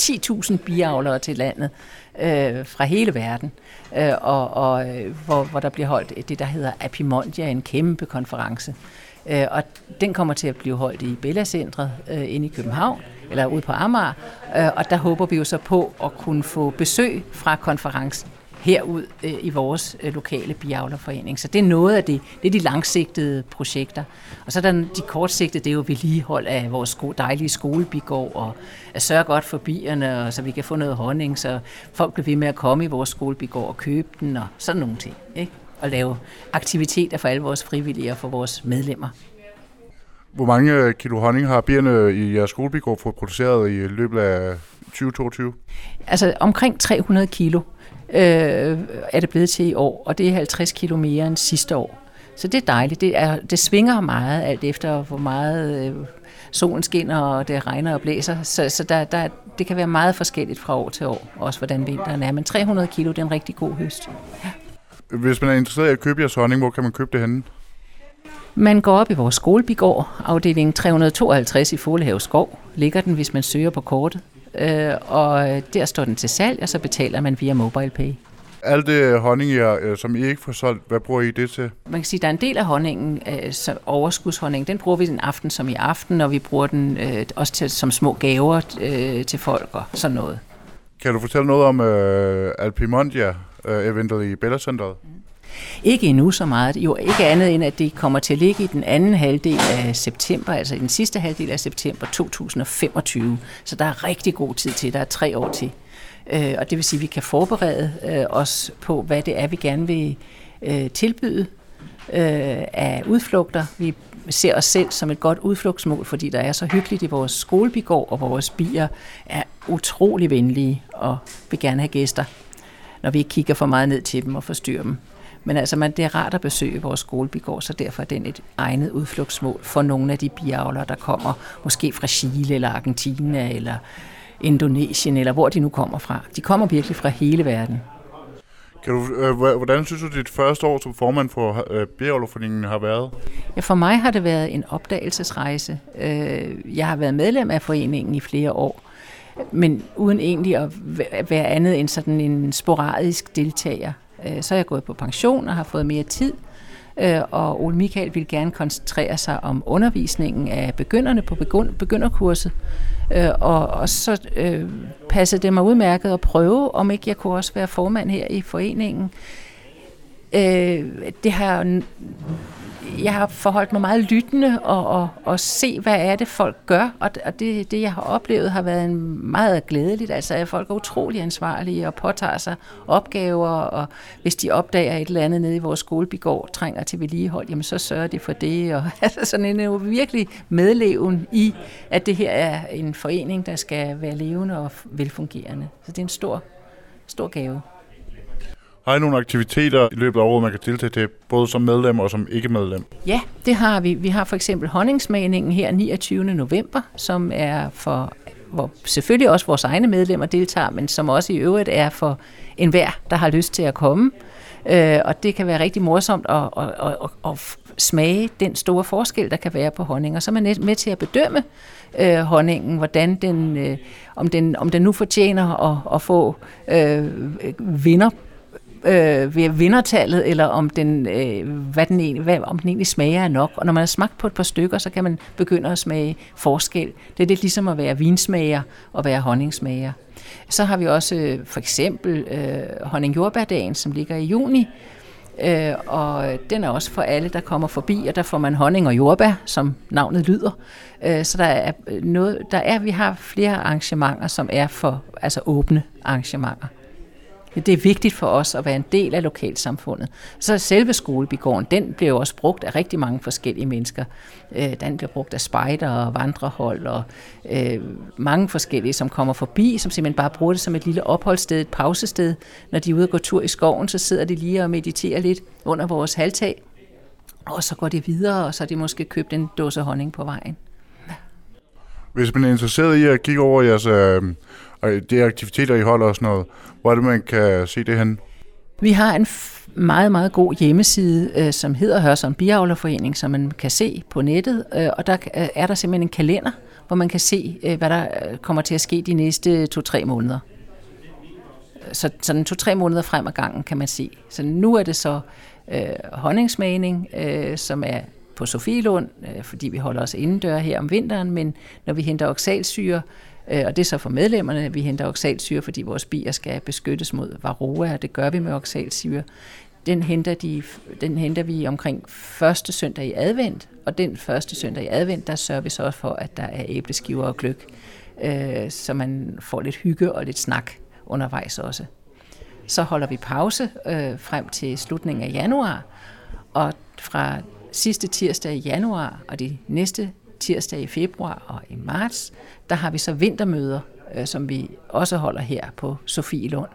10.000 biavlere til landet øh, fra hele verden, øh, og, og øh, hvor, hvor der bliver holdt det, der hedder Apimondia, en kæmpe konference. Øh, og den kommer til at blive holdt i Bella Centret øh, inde i København, eller ude på Amager, øh, og der håber vi jo så på at kunne få besøg fra konferencen herud øh, i vores øh, lokale biavlerforening. Så det er noget af det. Det er de langsigtede projekter. Og så er der de kortsigtede, det er jo vedligehold af vores dejlige skolebigård, og at sørge godt for bierne, og så vi kan få noget honning, så folk bliver ved med at komme i vores skolebigård og købe den, og sådan nogle ting. Ikke? Og lave aktiviteter for alle vores frivillige og for vores medlemmer. Hvor mange kilo honning har bierne i jeres skolebigård fået produceret i løbet af 2022? Altså omkring 300 kilo øh, er det blevet til i år, og det er 50 kilo mere end sidste år. Så det er dejligt. Det, er, det svinger meget, alt efter hvor meget øh, solen skinner, og det regner og blæser. Så, så der, der, det kan være meget forskelligt fra år til år, også hvordan vinteren er. Men 300 kilo, det er en rigtig god høst. Ja. Hvis man er interesseret i at købe jeres honning, hvor kan man købe det henne? Man går op i vores skolebigård, afdeling 352 i Folehave Skov. Ligger den, hvis man søger på kortet øh, og der står den til salg, og så betaler man via MobilePay. Alt det honning, øh, som I ikke får solgt, hvad bruger I det til? Man kan sige, at der er en del af honningen, øh, så overskudshonning, den bruger vi en aften som i aften, og vi bruger den øh, også til, som små gaver øh, til folk og sådan noget. Kan du fortælle noget om øh, Alpimondia-eventet øh, i Bella Centeret? Mm. Ikke endnu så meget. Jo, ikke andet end, at det kommer til at ligge i den anden halvdel af september, altså i den sidste halvdel af september 2025. Så der er rigtig god tid til. Der er tre år til. Øh, og det vil sige, at vi kan forberede øh, os på, hvad det er, vi gerne vil øh, tilbyde øh, af udflugter. Vi ser os selv som et godt udflugtsmål, fordi der er så hyggeligt i vores skolebigård, og vores bier er utrolig venlige og vil gerne have gæster, når vi ikke kigger for meget ned til dem og forstyrrer dem. Men altså, man, det er rart at besøge vores skolebigård, så derfor er den et egnet udflugtsmål for nogle af de biavlere, der kommer måske fra Chile eller Argentina eller Indonesien, eller hvor de nu kommer fra. De kommer virkelig fra hele verden. Kan du, øh, hvordan synes du, dit første år som formand for øh, har været? Ja, for mig har det været en opdagelsesrejse. Øh, jeg har været medlem af foreningen i flere år, men uden egentlig at være andet end sådan en sporadisk deltager. Øh, så er jeg gået på pension og har fået mere tid, øh, og Ole Michael vil gerne koncentrere sig om undervisningen af begynderne på begynderkurset. Øh, og, og så øh, passede det mig udmærket at prøve, om ikke jeg kunne også være formand her i foreningen. Øh, det har jeg har forholdt mig meget lyttende og, og, og se, hvad er det, folk gør. Og, og det, det, jeg har oplevet, har været en meget glædeligt. Altså, at folk er utrolig ansvarlige og påtager sig opgaver, og hvis de opdager et eller andet nede i vores skolebigård, trænger til vedligehold, jamen så sørger de for det. Og altså sådan en jo virkelig medleven i, at det her er en forening, der skal være levende og velfungerende. Så det er en stor, stor gave. Har I nogle aktiviteter i løbet af året, man kan deltage til, både som medlem og som ikke-medlem? Ja, det har vi. Vi har for eksempel honningsmagningen her 29. november, som er for hvor selvfølgelig også vores egne medlemmer deltager, men som også i øvrigt er for enhver, der har lyst til at komme. Øh, og det kan være rigtig morsomt at, at, at, at, at smage den store forskel, der kan være på honning. Og så er man med til at bedømme øh, honningen, hvordan den, øh, om, den, om den nu fortjener at, at få øh, vinder øh, ved vindertallet, eller om den, øh, hvad den egentlig, hvad, om den egentlig smager er nok. Og når man har smagt på et par stykker, så kan man begynde at smage forskel. Det er lidt ligesom at være vinsmager og være honningsmager. Så har vi også øh, for eksempel øh, honningjordbærdagen, som ligger i juni, Øh, og den er også for alle, der kommer forbi, og der får man honning og jordbær, som navnet lyder. Øh, så der er øh, noget, der er, vi har flere arrangementer, som er for altså åbne arrangementer. Det er vigtigt for os at være en del af lokalsamfundet. Så selve skolebigården, den bliver jo også brugt af rigtig mange forskellige mennesker. Øh, den bliver brugt af spejder og vandrehold og øh, mange forskellige, som kommer forbi, som simpelthen bare bruger det som et lille opholdssted, et pausested. Når de er ude og gå tur i skoven, så sidder de lige og mediterer lidt under vores halvtag. Og så går de videre, og så har de måske købt en dåse honning på vejen. Hvis man er interesseret i at kigge over jeres, øh, de aktiviteter, I holder og sådan noget, hvor er det, man kan se det hen? Vi har en meget, meget god hjemmeside, øh, som hedder Hørsholm Biavlerforening, som man kan se på nettet, øh, og der øh, er der simpelthen en kalender, hvor man kan se, øh, hvad der øh, kommer til at ske de næste to-tre måneder. Så sådan to-tre måneder frem ad gangen, kan man se. Så nu er det så øh, honningsmagning, øh, som er på Sofielund, øh, fordi vi holder os indendør her om vinteren, men når vi henter oxalsyre, øh, Øh, og det er så for medlemmerne, vi henter oxalsyre, fordi vores bier skal beskyttes mod varroa, og det gør vi med oxalsyre. Den henter, de, den henter vi omkring første søndag i advent, og den første søndag i advent, der sørger vi så for, at der er æbleskiver og gløk, øh, så man får lidt hygge og lidt snak undervejs også. Så holder vi pause øh, frem til slutningen af januar, og fra sidste tirsdag i januar og de næste tirsdag i februar og i marts, der har vi så vintermøder, øh, som vi også holder her på Sofielund.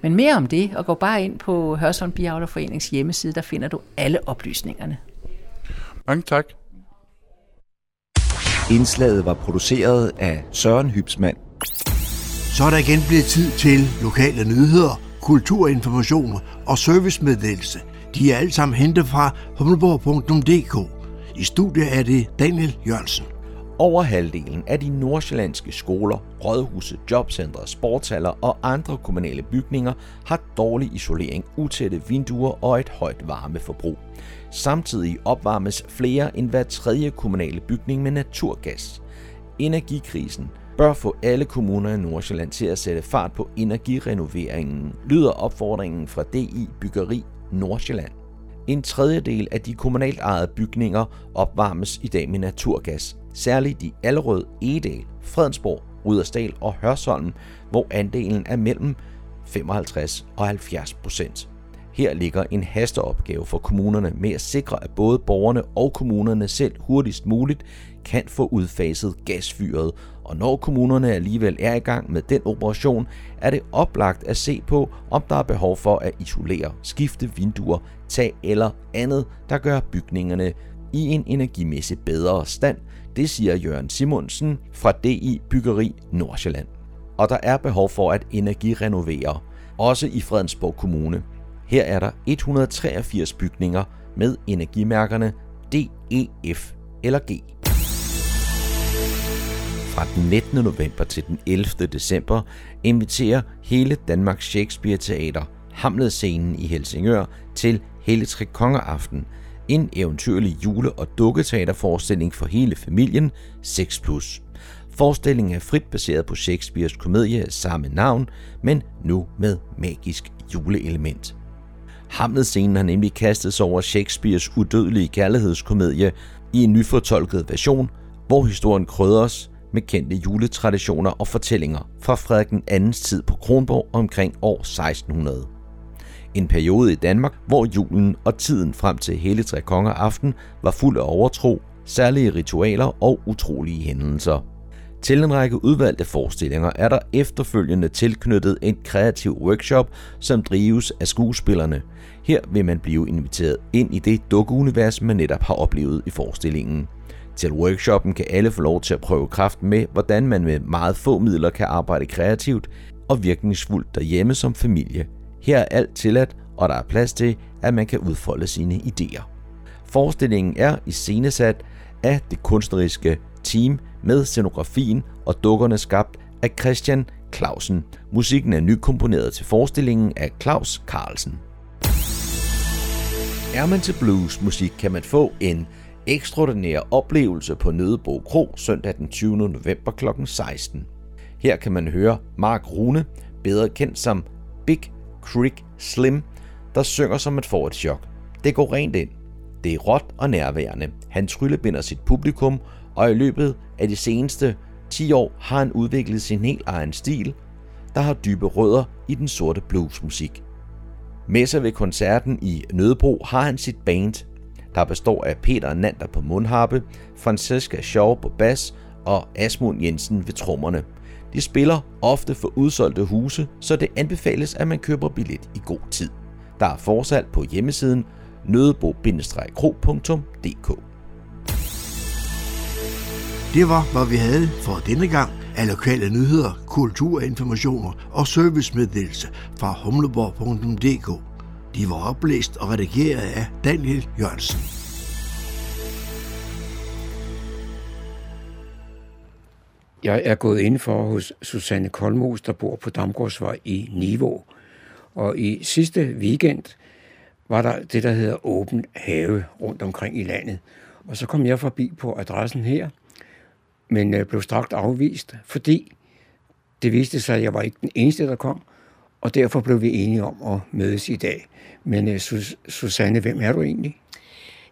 Men mere om det, og gå bare ind på Hørsholm Biavlerforenings hjemmeside, der finder du alle oplysningerne. Mange tak. Indslaget var produceret af Søren Hybsmand. Så er der igen blevet tid til lokale nyheder, kulturinformation og servicemeddelelse. De er alle sammen hentet fra humleborg.dk. I studiet er det Daniel Jørgensen. Over halvdelen af de nordsjællandske skoler, rådhuse, jobcentre, sportshaller og andre kommunale bygninger har dårlig isolering, utætte vinduer og et højt varmeforbrug. Samtidig opvarmes flere end hver tredje kommunale bygning med naturgas. Energikrisen bør få alle kommuner i Nordsjælland til at sætte fart på energirenoveringen, lyder opfordringen fra DI Byggeri Nordsjælland. En tredjedel af de kommunalt ejede bygninger opvarmes i dag med naturgas, særligt i Allerød, Egedal, Fredensborg, Rudersdal og Hørsholm, hvor andelen er mellem 55 og 70 procent. Her ligger en hasteopgave for kommunerne med at sikre, at både borgerne og kommunerne selv hurtigst muligt kan få udfaset gasfyret, og når kommunerne alligevel er i gang med den operation, er det oplagt at se på, om der er behov for at isolere, skifte vinduer, tag eller andet, der gør bygningerne i en energimæssig bedre stand, det siger Jørgen Simonsen fra DI Byggeri Nordsjælland. Og der er behov for at energirenovere, også i Fredensborg Kommune. Her er der 183 bygninger med energimærkerne D, E, F eller G. Fra den 19. november til den 11. december inviterer hele Danmarks Shakespeare Teater Hamlet-scenen i Helsingør til Hele Tre Kongeaften, en eventyrlig jule- og dukketeaterforestilling for hele familien 6+. Forestillingen er frit baseret på Shakespeares komedie af samme navn, men nu med magisk juleelement. Hamlet-scenen har nemlig kastet sig over Shakespeares udødelige kærlighedskomedie i en nyfortolket version, hvor historien krydres med kendte juletraditioner og fortællinger fra Frederik den andens tid på Kronborg omkring år 1600. En periode i Danmark, hvor julen og tiden frem til hele tre konger aften var fuld af overtro, særlige ritualer og utrolige hændelser. Til en række udvalgte forestillinger er der efterfølgende tilknyttet en kreativ workshop, som drives af skuespillerne. Her vil man blive inviteret ind i det dukkeunivers, man netop har oplevet i forestillingen. Til workshoppen kan alle få lov til at prøve kraft med, hvordan man med meget få midler kan arbejde kreativt og virkningsfuldt derhjemme som familie. Her er alt tilladt, og der er plads til, at man kan udfolde sine idéer. Forestillingen er iscenesat af det kunstneriske team med scenografien og dukkerne skabt af Christian Clausen. Musikken er nykomponeret til forestillingen af Claus Carlsen. Er man til blues musik, kan man få en ekstraordinær oplevelse på Nødebo Kro søndag den 20. november kl. 16. Her kan man høre Mark Rune, bedre kendt som Big Creek Slim, der synger som et får et chok. Det går rent ind. Det er råt og nærværende. Han tryllebinder sit publikum, og i løbet af de seneste 10 år har han udviklet sin helt egen stil, der har dybe rødder i den sorte bluesmusik. Med sig ved koncerten i Nødebro har han sit band, der består af Peter Nander på mundharpe, Francesca Shaw på bas og Asmund Jensen ved trommerne. De spiller ofte for udsolgte huse, så det anbefales, at man køber billet i god tid. Der er forsalg på hjemmesiden nødebo-kro.dk. Det var, hvad vi havde for denne gang af lokale nyheder, kulturinformationer og servicemeddelelse fra humleborg.dk. De var oplæst og redigeret af Daniel Jørgensen. Jeg er gået ind for hos Susanne Kolmos, der bor på Damgårdsvej i Niveau. Og i sidste weekend var der det, der hedder åben have rundt omkring i landet. Og så kom jeg forbi på adressen her, men øh, blev straks afvist, fordi det viste sig, at jeg var ikke den eneste, der kom, og derfor blev vi enige om at mødes i dag. Men øh, Susanne, hvem er du egentlig?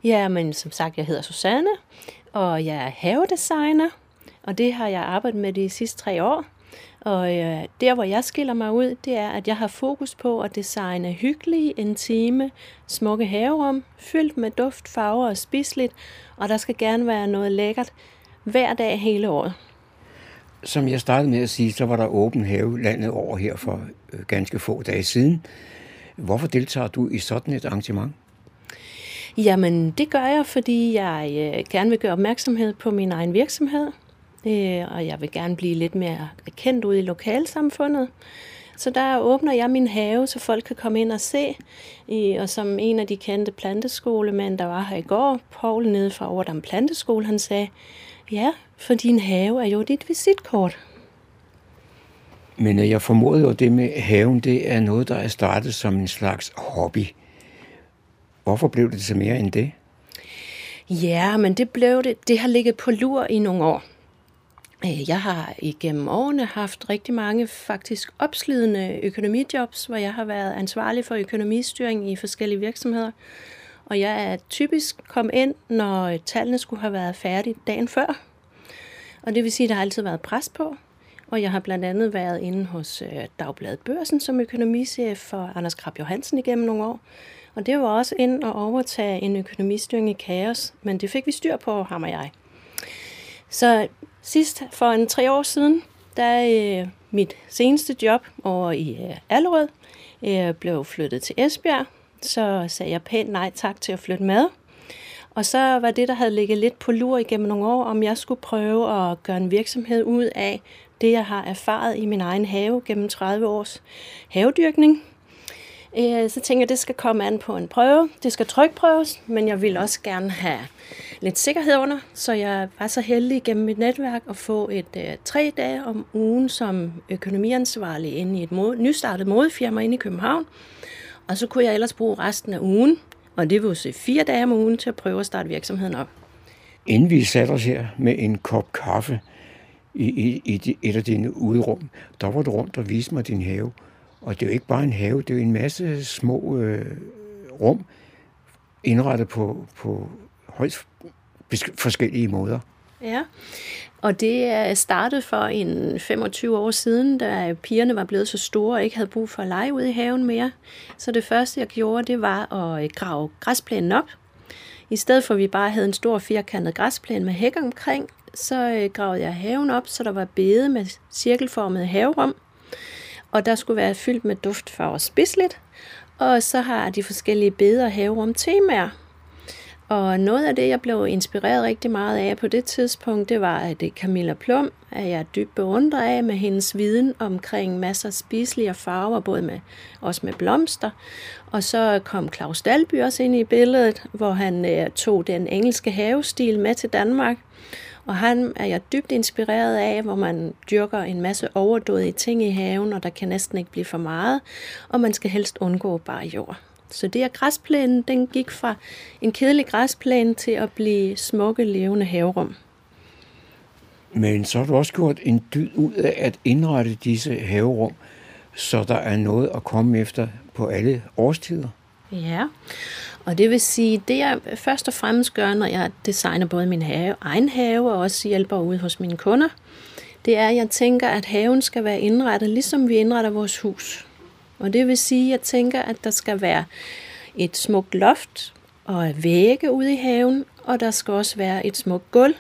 Ja, men som sagt, jeg hedder Susanne, og jeg er havedesigner, og det har jeg arbejdet med de sidste tre år. Og øh, der, hvor jeg skiller mig ud, det er, at jeg har fokus på at designe hyggelige, intime, smukke haverum, fyldt med duft, farver og spiseligt, og der skal gerne være noget lækkert hver dag hele året. Som jeg startede med at sige, så var der åben have landet over her for øh, ganske få dage siden. Hvorfor deltager du i sådan et arrangement? Jamen, det gør jeg, fordi jeg øh, gerne vil gøre opmærksomhed på min egen virksomhed, øh, og jeg vil gerne blive lidt mere kendt ude i lokalsamfundet. Så der åbner jeg min have, så folk kan komme ind og se. Og som en af de kendte planteskolemænd, der var her i går, Paul nede fra Overdam Planteskole, han sagde, ja, for din have er jo dit visitkort. Men øh, jeg formoder jo, at det med haven, det er noget, der er startet som en slags hobby. Hvorfor blev det så mere end det? Ja, men det blev det. Det har ligget på lur i nogle år. Øh, jeg har igennem årene haft rigtig mange faktisk opslidende økonomijobs, hvor jeg har været ansvarlig for økonomistyring i forskellige virksomheder. Og jeg er typisk kom ind, når tallene skulle have været færdige dagen før. Og det vil sige, at der har altid været pres på. Og jeg har blandt andet været inde hos øh, Dagbladet Børsen som økonomichef for Anders Krab Johansen igennem nogle år. Og det var også ind og overtage en økonomistyring i kaos, men det fik vi styr på, ham og jeg. Så sidst for en tre år siden, der øh, mit seneste job over i øh, Allerød øh, blev flyttet til Esbjerg, så sagde jeg pænt nej tak til at flytte med. Og så var det, der havde ligget lidt på lur igennem nogle år, om jeg skulle prøve at gøre en virksomhed ud af det, jeg har erfaret i min egen have gennem 30 års havedyrkning. Øh, så tænker jeg, at det skal komme an på en prøve. Det skal trykprøves, men jeg vil også gerne have lidt sikkerhed under, så jeg var så heldig gennem mit netværk at få et uh, tre dage om ugen som økonomiansvarlig inde i et mod, nystartet modefirma inde i København. Og så kunne jeg ellers bruge resten af ugen, og det vil sige fire dage om ugen, til at prøve at starte virksomheden op. Inden vi satte os her med en kop kaffe i, i, i et af dine udrum, der var du rundt og viste mig din have. Og det er jo ikke bare en have, det er jo en masse små øh, rum, indrettet på, på højst forskellige måder. Ja, og det er startet for en 25 år siden, da pigerne var blevet så store og ikke havde brug for at lege ude i haven mere. Så det første, jeg gjorde, det var at øh, grave græsplænen op. I stedet for, at vi bare havde en stor firkantet græsplæne med hæk omkring, så øh, gravede jeg haven op, så der var bede med cirkelformet haverum. Og der skulle være fyldt med duftfarver spidsligt. Og så har de forskellige beder haverum temaer. Og noget af det, jeg blev inspireret rigtig meget af på det tidspunkt, det var, at Camilla Plum at jeg dybt beundret af med hendes viden omkring masser af spiselige farver, både med, også med blomster. Og så kom Claus Dalby også ind i billedet, hvor han øh, tog den engelske havestil med til Danmark. Og han er jeg dybt inspireret af, hvor man dyrker en masse overdådige ting i haven, og der kan næsten ikke blive for meget, og man skal helst undgå bare jord. Så det er græsplænen, den gik fra en kedelig græsplæne til at blive smukke, levende haverum. Men så har du også gjort en dyd ud af at indrette disse haverum, så der er noget at komme efter på alle årstider. Ja, og det vil sige, det jeg først og fremmest gør, når jeg designer både min have, egen have og også hjælper ud hos mine kunder, det er, at jeg tænker, at haven skal være indrettet, ligesom vi indretter vores hus. Og det vil sige, at jeg tænker, at der skal være et smukt loft og vægge ude i haven, og der skal også være et smukt gulv.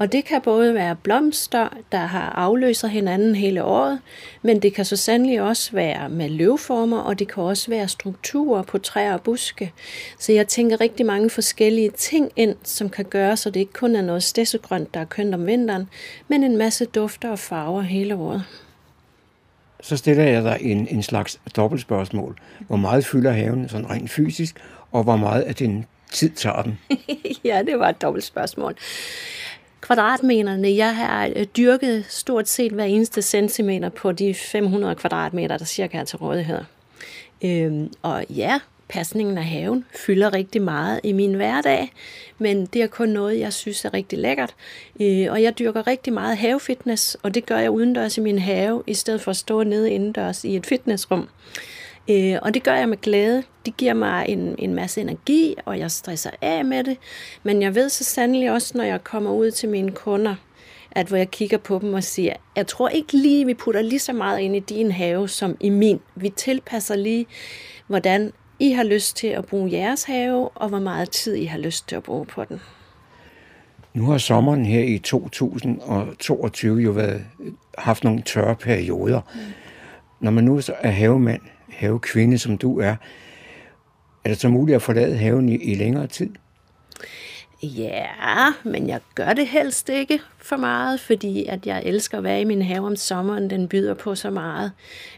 Og det kan både være blomster, der har afløser hinanden hele året, men det kan så sandelig også være med løvformer, og det kan også være strukturer på træer og buske. Så jeg tænker rigtig mange forskellige ting ind, som kan gøre, så det ikke kun er noget stessegrønt, der er kønt om vinteren, men en masse dufter og farver hele året. Så stiller jeg dig en, en slags dobbeltspørgsmål. Hvor meget fylder haven sådan rent fysisk, og hvor meget af din tid tager den? ja, det var et dobbelt spørgsmål. Kvadratmeterne, jeg har øh, dyrket stort set hver eneste centimeter på de 500 kvadratmeter, der cirka er til rådighed. Øhm, og ja, pasningen af haven fylder rigtig meget i min hverdag, men det er kun noget, jeg synes er rigtig lækkert. Øh, og jeg dyrker rigtig meget havefitness, og det gør jeg udendørs i min have, i stedet for at stå nede indendørs i et fitnessrum. Øh, og det gør jeg med glæde. Det giver mig en, en masse energi, og jeg stresser af med det. Men jeg ved så sandelig også, når jeg kommer ud til mine kunder, at hvor jeg kigger på dem og siger, jeg tror ikke lige, vi putter lige så meget ind i din have som i min. Vi tilpasser lige, hvordan I har lyst til at bruge jeres have, og hvor meget tid I har lyst til at bruge på den. Nu har sommeren her i 2022 jo været, haft nogle tørre perioder. Mm. Når man nu er havemand, havekvinde, som du er, er det så muligt at forlade haven i, i længere tid? Ja, men jeg gør det helst ikke for meget, fordi at jeg elsker at være i min have om sommeren. Den byder på så meget.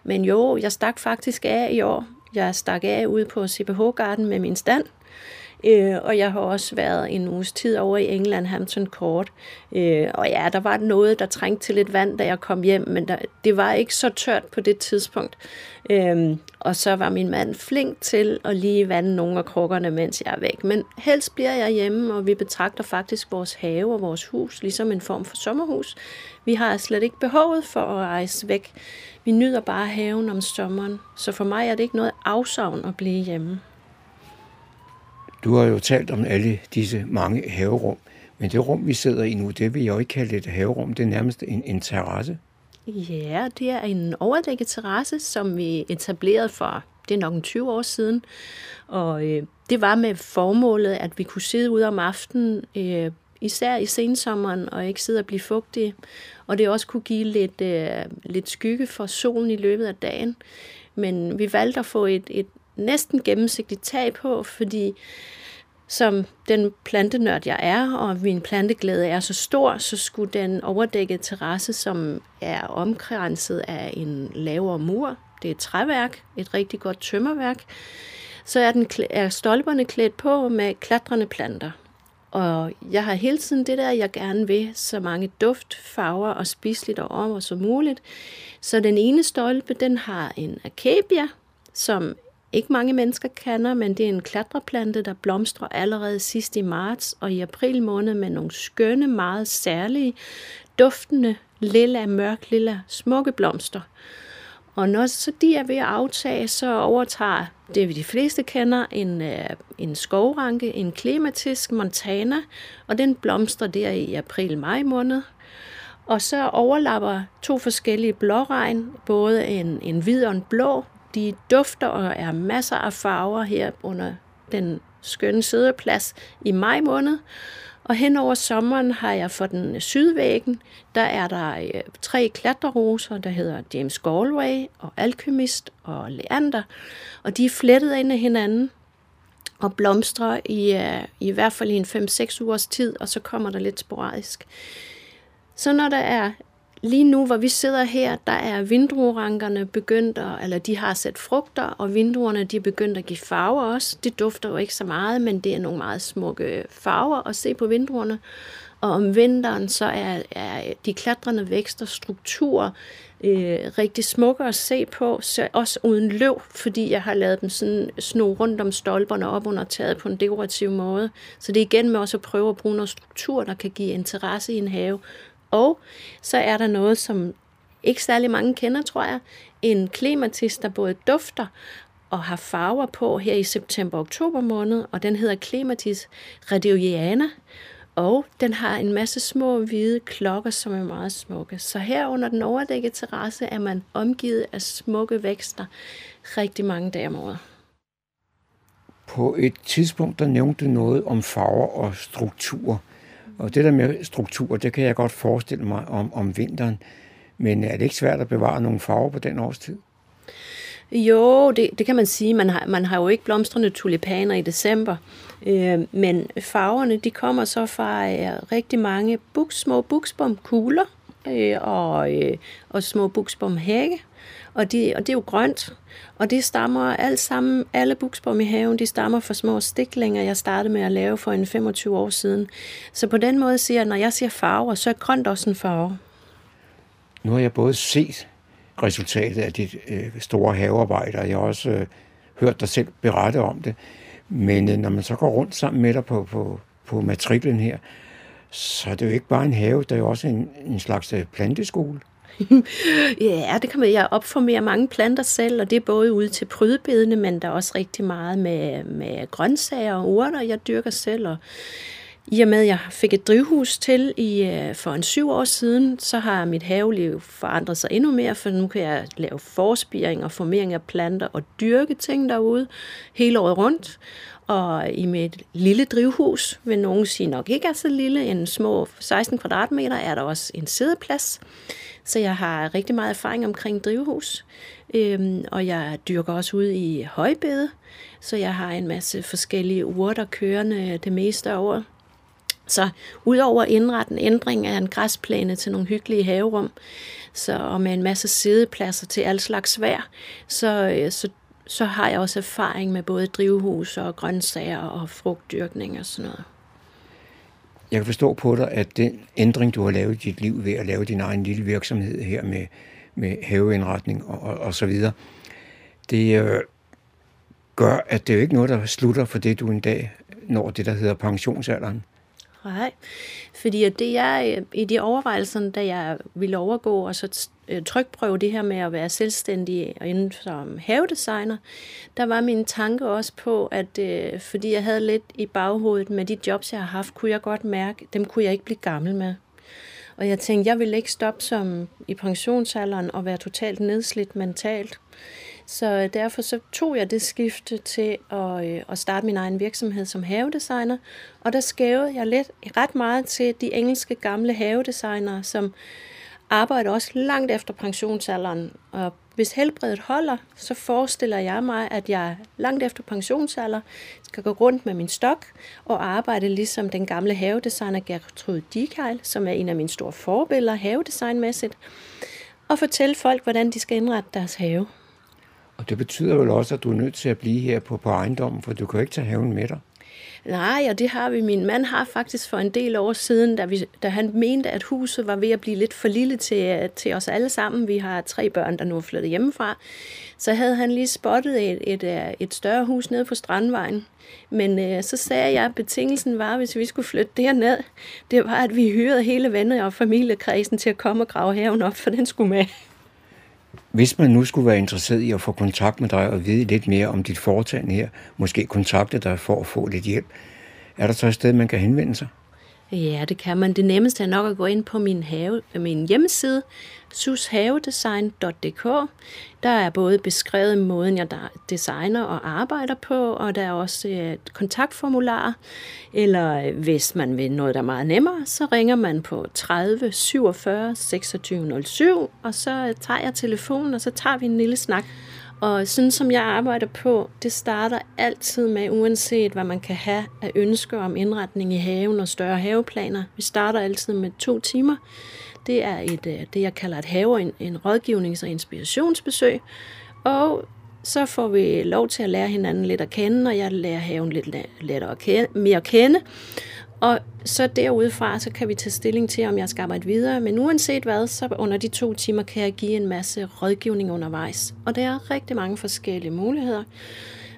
Men jo, jeg stak faktisk af i år. Jeg stak af ude på CPH Garden med min stand. Øh, og jeg har også været en uges tid over i England, Hampton Court. Øh, og ja, der var noget, der trængte til lidt vand, da jeg kom hjem, men der, det var ikke så tørt på det tidspunkt. Øh, og så var min mand flink til at lige vande nogle af krukkerne, mens jeg er væk. Men helst bliver jeg hjemme, og vi betragter faktisk vores have og vores hus ligesom en form for sommerhus. Vi har slet ikke behovet for at rejse væk. Vi nyder bare haven om sommeren, så for mig er det ikke noget afsavn at blive hjemme. Du har jo talt om alle disse mange haverum, men det rum, vi sidder i nu, det vil jeg jo ikke kalde et haverum, det er nærmest en, en terrasse. Ja, det er en overdækket terrasse, som vi etablerede for, det er nok en 20 år siden. Og øh, det var med formålet, at vi kunne sidde ude om aftenen, øh, især i sensommeren, og ikke sidde og blive fugtige. Og det også kunne give lidt, øh, lidt skygge for solen i løbet af dagen. Men vi valgte at få et, et næsten gennemsigtigt tag på, fordi som den plantenørd, jeg er, og min planteglæde er så stor, så skulle den overdækkede terrasse, som er omkranset af en lavere mur, det er et træværk, et rigtig godt tømmerværk, så er, den, er stolperne klædt på med klatrende planter. Og jeg har hele tiden det der, jeg gerne vil, så mange duft, farver og spiseligt og om og så muligt. Så den ene stolpe, den har en akabia, som ikke mange mennesker kender, men det er en klatreplante, der blomstrer allerede sidst i marts og i april måned med nogle skønne, meget særlige, duftende, lilla, mørk lilla, smukke blomster. Og når så de er ved at aftage, så overtager det, vi de fleste kender, en, øh, en skovranke, en klimatisk montana, og den blomstrer der i april-maj måned. Og så overlapper to forskellige blåregn, både en, en hvid og en blå, de dufter og er masser af farver her under den skønne sædeplads i maj måned. Og hen over sommeren har jeg for den sydvæggen, der er der øh, tre klatreroser, der hedder James Galway og Alchemist og Leander. Og de er flettet ind i hinanden og blomstrer i, øh, i hvert fald i en 5-6 ugers tid, og så kommer der lidt sporadisk. Så når der er Lige nu, hvor vi sidder her, der er vindruerankerne begyndt, at, eller de har sat frugter, og vinduerne de er begyndt at give farver også. Det dufter jo ikke så meget, men det er nogle meget smukke farver at se på vindruerne. Og om vinteren, så er, er de klatrende vækster strukturer øh, rigtig smukke at se på, så også uden løv, fordi jeg har lavet dem sådan sno rundt om stolperne op under taget på en dekorativ måde. Så det er igen med også at prøve at bruge noget struktur, der kan give interesse i en have, og så er der noget, som ikke særlig mange kender, tror jeg. En klimatis, der både dufter og har farver på her i september-oktober måned, og den hedder Klimatis radioiana, og den har en masse små hvide klokker, som er meget smukke. Så her under den overdækkede terrasse er man omgivet af smukke vækster rigtig mange dage om året. På et tidspunkt, der nævnte noget om farver og struktur. Og det der med struktur, det kan jeg godt forestille mig om, om vinteren. Men er det ikke svært at bevare nogle farver på den årstid? Jo, det, det kan man sige. Man har, man har jo ikke blomstrende tulipaner i december. Øh, men farverne, de kommer så fra øh, rigtig mange buks, små buksbomkugler øh, og, øh, og små buksbomhække. Og, det, og det er jo grønt. Og det stammer alt sammen, alle buksbom i haven, de stammer fra små stiklinger, jeg startede med at lave for en 25 år siden. Så på den måde siger jeg, når jeg siger farver, så er grønt også en farve. Nu har jeg både set resultatet af dit øh, store havearbejde, og jeg har også øh, hørt dig selv berette om det. Men øh, når man så går rundt sammen med dig på, på, på matriklen her, så er det jo ikke bare en have, der er jo også en, en slags øh, planteskole. ja, det kan man. Jeg opformerer mange planter selv, og det er både ude til prydebedene, men der er også rigtig meget med, med grøntsager og urter, jeg dyrker selv. Og i og med, at jeg fik et drivhus til i, øh, for en syv år siden, så har mit haveliv forandret sig endnu mere, for nu kan jeg lave forspiring og formering af planter og dyrke ting derude hele året rundt. Og i mit lille drivhus, vil nogen sige nok ikke er så lille, en små 16 kvadratmeter, er der også en sideplads. Så jeg har rigtig meget erfaring omkring drivhus. Øhm, og jeg dyrker også ud i højbede, så jeg har en masse forskellige urter kørende det meste af året. Så udover indretten ændring af en græsplæne til nogle hyggelige haverum, så, og med en masse sidepladser til al slags vejr, så, øh, så, så har jeg også erfaring med både drivhus og grøntsager og frugtdyrkning og sådan noget. Jeg kan forstå på dig, at den ændring, du har lavet i dit liv ved at lave din egen lille virksomhed her med, med haveindretning og, og, og så videre, det øh, gør, at det er jo ikke noget, der slutter for det, du en dag når det, der hedder pensionsalderen. Nej, fordi det jeg øh, i de overvejelser, da jeg ville overgå og så øh, trykprøve det her med at være selvstændig inden som havedesigner, der var min tanke også på, at øh, fordi jeg havde lidt i baghovedet med de jobs, jeg har haft, kunne jeg godt mærke, dem kunne jeg ikke blive gammel med. Og jeg tænkte, jeg ville ikke stoppe som i pensionsalderen og være totalt nedslidt mentalt. Så øh, derfor så tog jeg det skifte til at, øh, at starte min egen virksomhed som havedesigner, og der skævede jeg lidt ret meget til de engelske gamle havedesignere, som arbejder også langt efter pensionsalderen. Og hvis helbredet holder, så forestiller jeg mig, at jeg langt efter pensionsalder skal gå rundt med min stok og arbejde ligesom den gamle havedesigner Gertrude Dikheil, som er en af mine store forbilleder havedesignmæssigt, og fortælle folk, hvordan de skal indrette deres have. Og det betyder vel også, at du er nødt til at blive her på, på ejendommen, for du kan ikke tage haven med dig. Nej, og det har vi. Min mand har faktisk for en del år siden, da, vi, da han mente, at huset var ved at blive lidt for lille til, øh, til os alle sammen. Vi har tre børn, der nu er flyttet hjemmefra. Så havde han lige spottet et, et, øh, et større hus nede på Strandvejen. Men øh, så sagde jeg, at betingelsen var, hvis vi skulle flytte derned, det var, at vi hyrede hele venner og familiekredsen til at komme og grave haven op, for den skulle med. Hvis man nu skulle være interesseret i at få kontakt med dig og vide lidt mere om dit foretagende her, måske kontakte dig for at få lidt hjælp, er der så et sted, man kan henvende sig? Ja, det kan man. Det nemmeste er nok at gå ind på min, have, min hjemmeside, sushavedesign.dk. Der er både beskrevet måden, jeg designer og arbejder på, og der er også øh, et kontaktformular. Eller øh, hvis man vil noget, der er meget nemmere, så ringer man på 30 47 26 07, og så øh, tager jeg telefonen, og så tager vi en lille snak. Og sådan som jeg arbejder på, det starter altid med, uanset hvad man kan have af ønsker om indretning i haven og større haveplaner. Vi starter altid med to timer. Det er et, øh, det, jeg kalder et have, en, en rådgivnings- og inspirationsbesøg. Og så får vi lov til at lære hinanden lidt at kende, og jeg lærer haven lidt lettere at kende, mere at kende. Og så derudfra, så kan vi tage stilling til, om jeg skal arbejde videre. Men uanset hvad, så under de to timer kan jeg give en masse rådgivning undervejs. Og der er rigtig mange forskellige muligheder,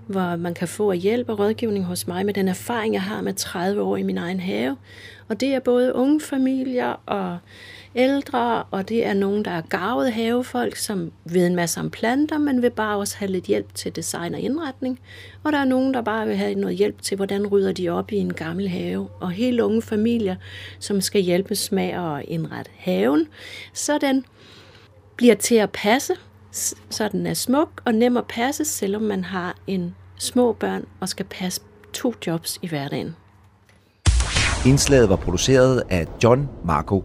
hvor man kan få hjælp og rådgivning hos mig med den erfaring, jeg har med 30 år i min egen have. Og det er både unge familier og ældre, og det er nogen, der er gavet havefolk, som ved en masse om planter, men vil bare også have lidt hjælp til design og indretning. Og der er nogen, der bare vil have noget hjælp til, hvordan rydder de op i en gammel have. Og helt unge familier, som skal hjælpes med at indrette haven, så den bliver til at passe, så den er smuk og nem at passe, selvom man har en små børn og skal passe to jobs i hverdagen. Indslaget var produceret af John Marco